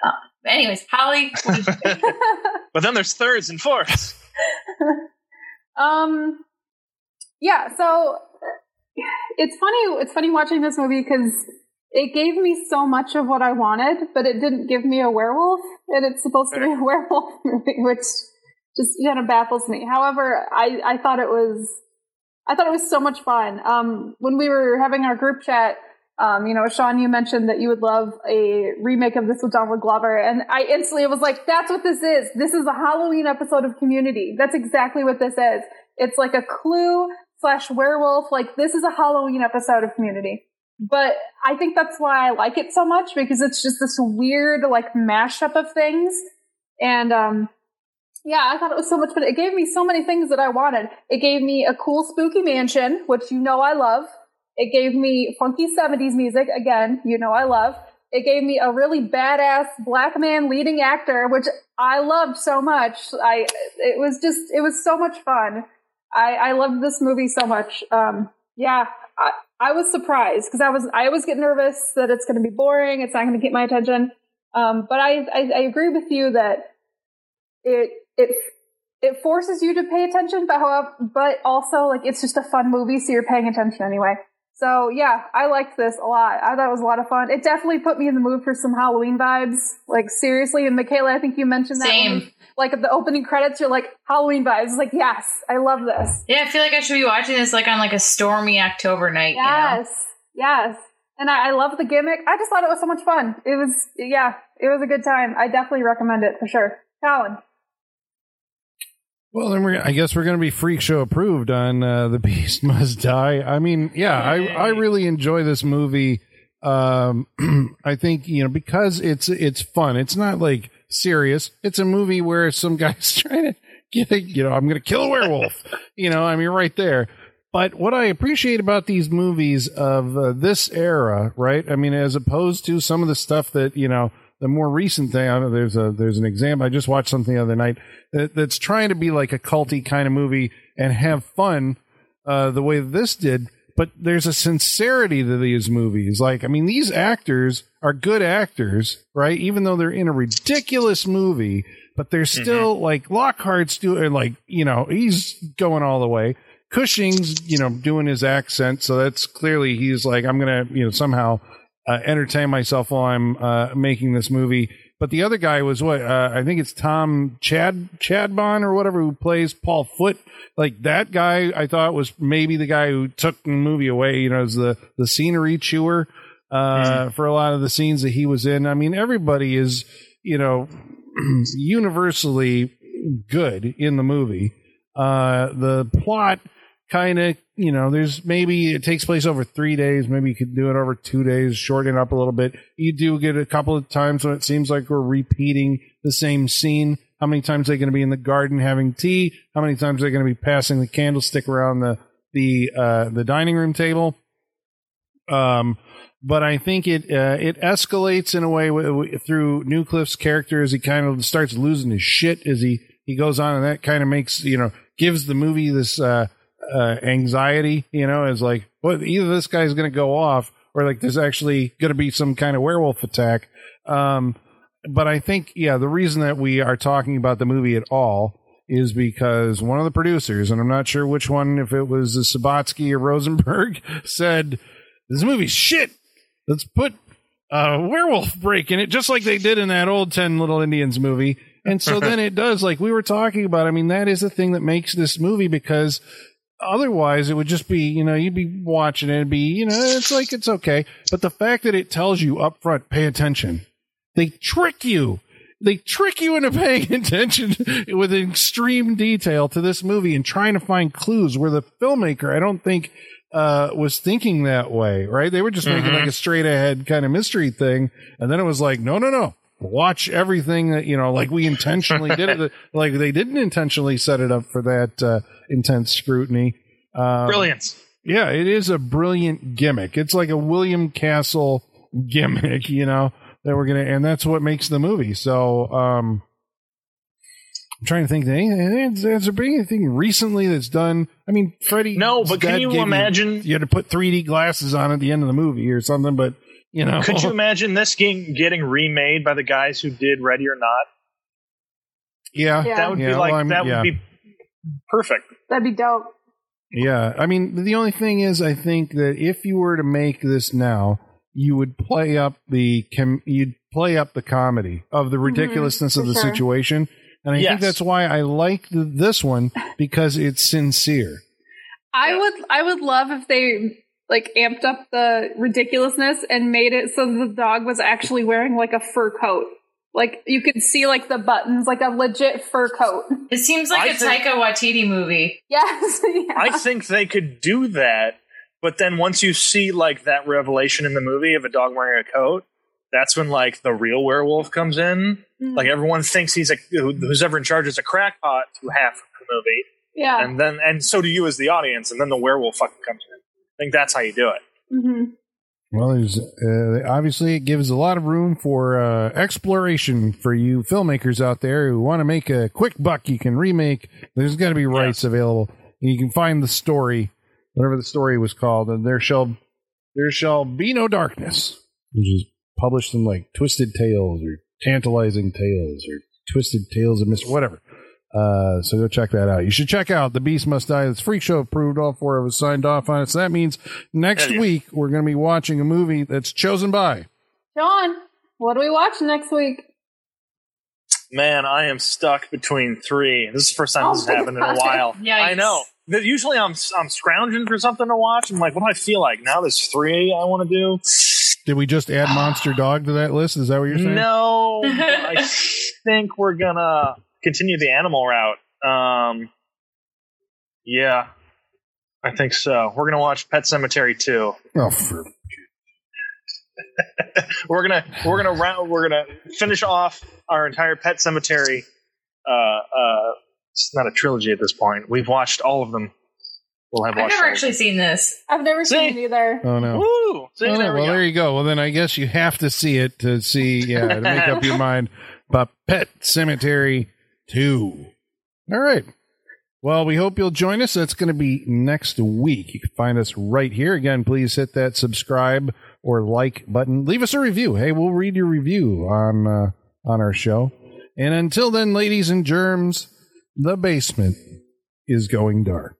Uh, anyways, Holly, what did you think? but then there's thirds and fourths. Um, yeah. So it's funny. It's funny watching this movie because it gave me so much of what I wanted, but it didn't give me a werewolf, and it's supposed to be a werewolf movie, which just kind of baffles me. However, I I thought it was I thought it was so much fun. Um, when we were having our group chat. Um, you know, Sean, you mentioned that you would love a remake of this with Donald Glover, and I instantly was like, "That's what this is. This is a Halloween episode of Community. That's exactly what this is. It's like a Clue slash werewolf. Like this is a Halloween episode of Community." But I think that's why I like it so much because it's just this weird like mashup of things, and um, yeah, I thought it was so much fun. It gave me so many things that I wanted. It gave me a cool spooky mansion, which you know I love. It gave me funky 70s music, again, you know I love. it gave me a really badass black man leading actor, which I loved so much. I it was just it was so much fun. I I loved this movie so much. Um, yeah, I, I was surprised because I was I always get nervous that it's going to be boring. It's not going to get my attention. Um, but I, I I agree with you that it it it forces you to pay attention, but however, but also like it's just a fun movie, so you're paying attention anyway. So yeah, I liked this a lot. I thought it was a lot of fun. It definitely put me in the mood for some Halloween vibes. Like seriously, and Michaela, I think you mentioned that. Same. When, like the opening credits, you're like Halloween vibes. It's like yes, I love this. Yeah, I feel like I should be watching this like on like a stormy October night. You know? Yes, yes. And I, I love the gimmick. I just thought it was so much fun. It was yeah, it was a good time. I definitely recommend it for sure. Colin. Well, then we're, I guess we're going to be freak show approved on uh, the Beast Must Die. I mean, yeah, I I really enjoy this movie. Um, I think you know because it's it's fun. It's not like serious. It's a movie where some guy's trying to get a, you know I'm going to kill a werewolf. you know, I mean, right there. But what I appreciate about these movies of uh, this era, right? I mean, as opposed to some of the stuff that you know the more recent thing. I know there's a there's an example. I just watched something the other night that, that's trying to be like a culty kind of movie and have fun uh, the way this did. But there's a sincerity to these movies. Like, I mean, these actors are good actors, right? Even though they're in a ridiculous movie, but they're still like Lockhart's doing, like, you know, he's going all the way. Cushing's, you know, doing his accent. So that's clearly he's like, I'm going to, you know, somehow uh, entertain myself while I'm uh, making this movie. But the other guy was what uh, I think it's Tom Chad Chadbon or whatever who plays Paul Foote. Like that guy, I thought was maybe the guy who took the movie away. You know, as the the scenery chewer uh, for a lot of the scenes that he was in. I mean, everybody is you know universally good in the movie. Uh, the plot kind of you know there's maybe it takes place over three days maybe you could do it over two days shorten up a little bit. You do get a couple of times when it seems like we're repeating the same scene. How many times are they going to be in the garden having tea? How many times are they going to be passing the candlestick around the the uh the dining room table? Um but I think it uh, it escalates in a way w- w- through Newcliffe's character as he kind of starts losing his shit as he he goes on, and that kind of makes you know gives the movie this uh, uh, anxiety. You know, as like, well, either this guy's going to go off, or like there's actually going to be some kind of werewolf attack. Um, but I think yeah, the reason that we are talking about the movie at all is because one of the producers, and I'm not sure which one, if it was Subotsky or Rosenberg, said this movie's shit. Let's put a werewolf break in it, just like they did in that old Ten Little Indians movie. And so then it does, like we were talking about. I mean, that is the thing that makes this movie because otherwise it would just be, you know, you'd be watching it and be, you know, it's like it's okay. But the fact that it tells you up front, pay attention. They trick you. They trick you into paying attention with extreme detail to this movie and trying to find clues where the filmmaker, I don't think, uh, was thinking that way, right? They were just making like a straight ahead kind of mystery thing. And then it was like, no, no, no. Watch everything that, you know, like we intentionally did it. Like they didn't intentionally set it up for that, uh, intense scrutiny. Um, Brilliance. yeah, it is a brilliant gimmick. It's like a William Castle gimmick, you know, that we're gonna, and that's what makes the movie. So, um, I'm trying to think. Has, there been anything recently that's done? I mean, Freddie. No, but can you imagine- You, had to put 3D glasses on at the end of the movie or something, but you know, Could you imagine this game getting remade by the guys who did Ready or Not? yeah, Yeah. That would Yeah, be like well, that yeah. would be perfect. That'd be dope. Yeah, I mean, the only thing is, I think that if you were to make this now, you would play up the com- you'd play up the comedy of the ridiculousness of Mm-hmm. for the sure. situation, and I think that's why I like this one because it's sincere. I would I would love if they like amped up the ridiculousness and made it so the dog was actually wearing like a fur coat. Like you could see like the buttons, like a legit fur coat. It seems like I a think- Taika Waititi movie. Yes. yeah. I think they could do that, but then once you see like that revelation in the movie of a dog wearing a coat, that's when like the real werewolf comes in. Mm. Like everyone thinks he's a who's ever in charge is a crackpot through half of the movie, yeah. and then and so do you as the audience, and then the werewolf fucking comes in. I think that's how you do it. hmm Well, there's uh, obviously it gives a lot of room for uh, exploration for you filmmakers out there who want to make a quick buck. You can remake. There's got to be rights available. And you can find the story, whatever the story was called, and there shall there shall be no darkness, which is published in like Twisted Tales or Tantalizing Tales or Twisted Tales of Mr. Whatever. Uh, so go check that out. You should check out The Beast Must Die. That's Freak Show approved. All four of us signed off on it. So that means next yeah. week we're going to be watching a movie that's chosen by. John, what do we watch next week? Man, I am stuck between three. This is the first time Oh this has my happened in a while. Yikes. I know. Usually I'm I'm scrounging for something to watch. I'm like, what do I feel like? Now there's three I want to do. Did we just add Monster Dog to that list? Is that what you're saying? No, I think we're gonna continue the animal route. Um, yeah, I think so. We're gonna watch Pet Sematary 2. Oh, for, we're gonna we're gonna round, we're gonna finish off our entire Pet Sematary. Uh, uh, it's not a trilogy at this point. We've watched all of them. We'll have I've watched. never all actually seen this. I've never See? seen it either. oh no. Woo! See, Oh, there we well, go. there you go. Well, then I guess you have to see it to see, yeah, to make up your mind about Pet Sematary 2. All right. Well, we hope you'll join us. That's going to be next week. You can find us right here. Again, please hit that subscribe or like button. Leave us a review. Hey, we'll read your review on uh, on our show. And until then, ladies and germs, the basement is going dark.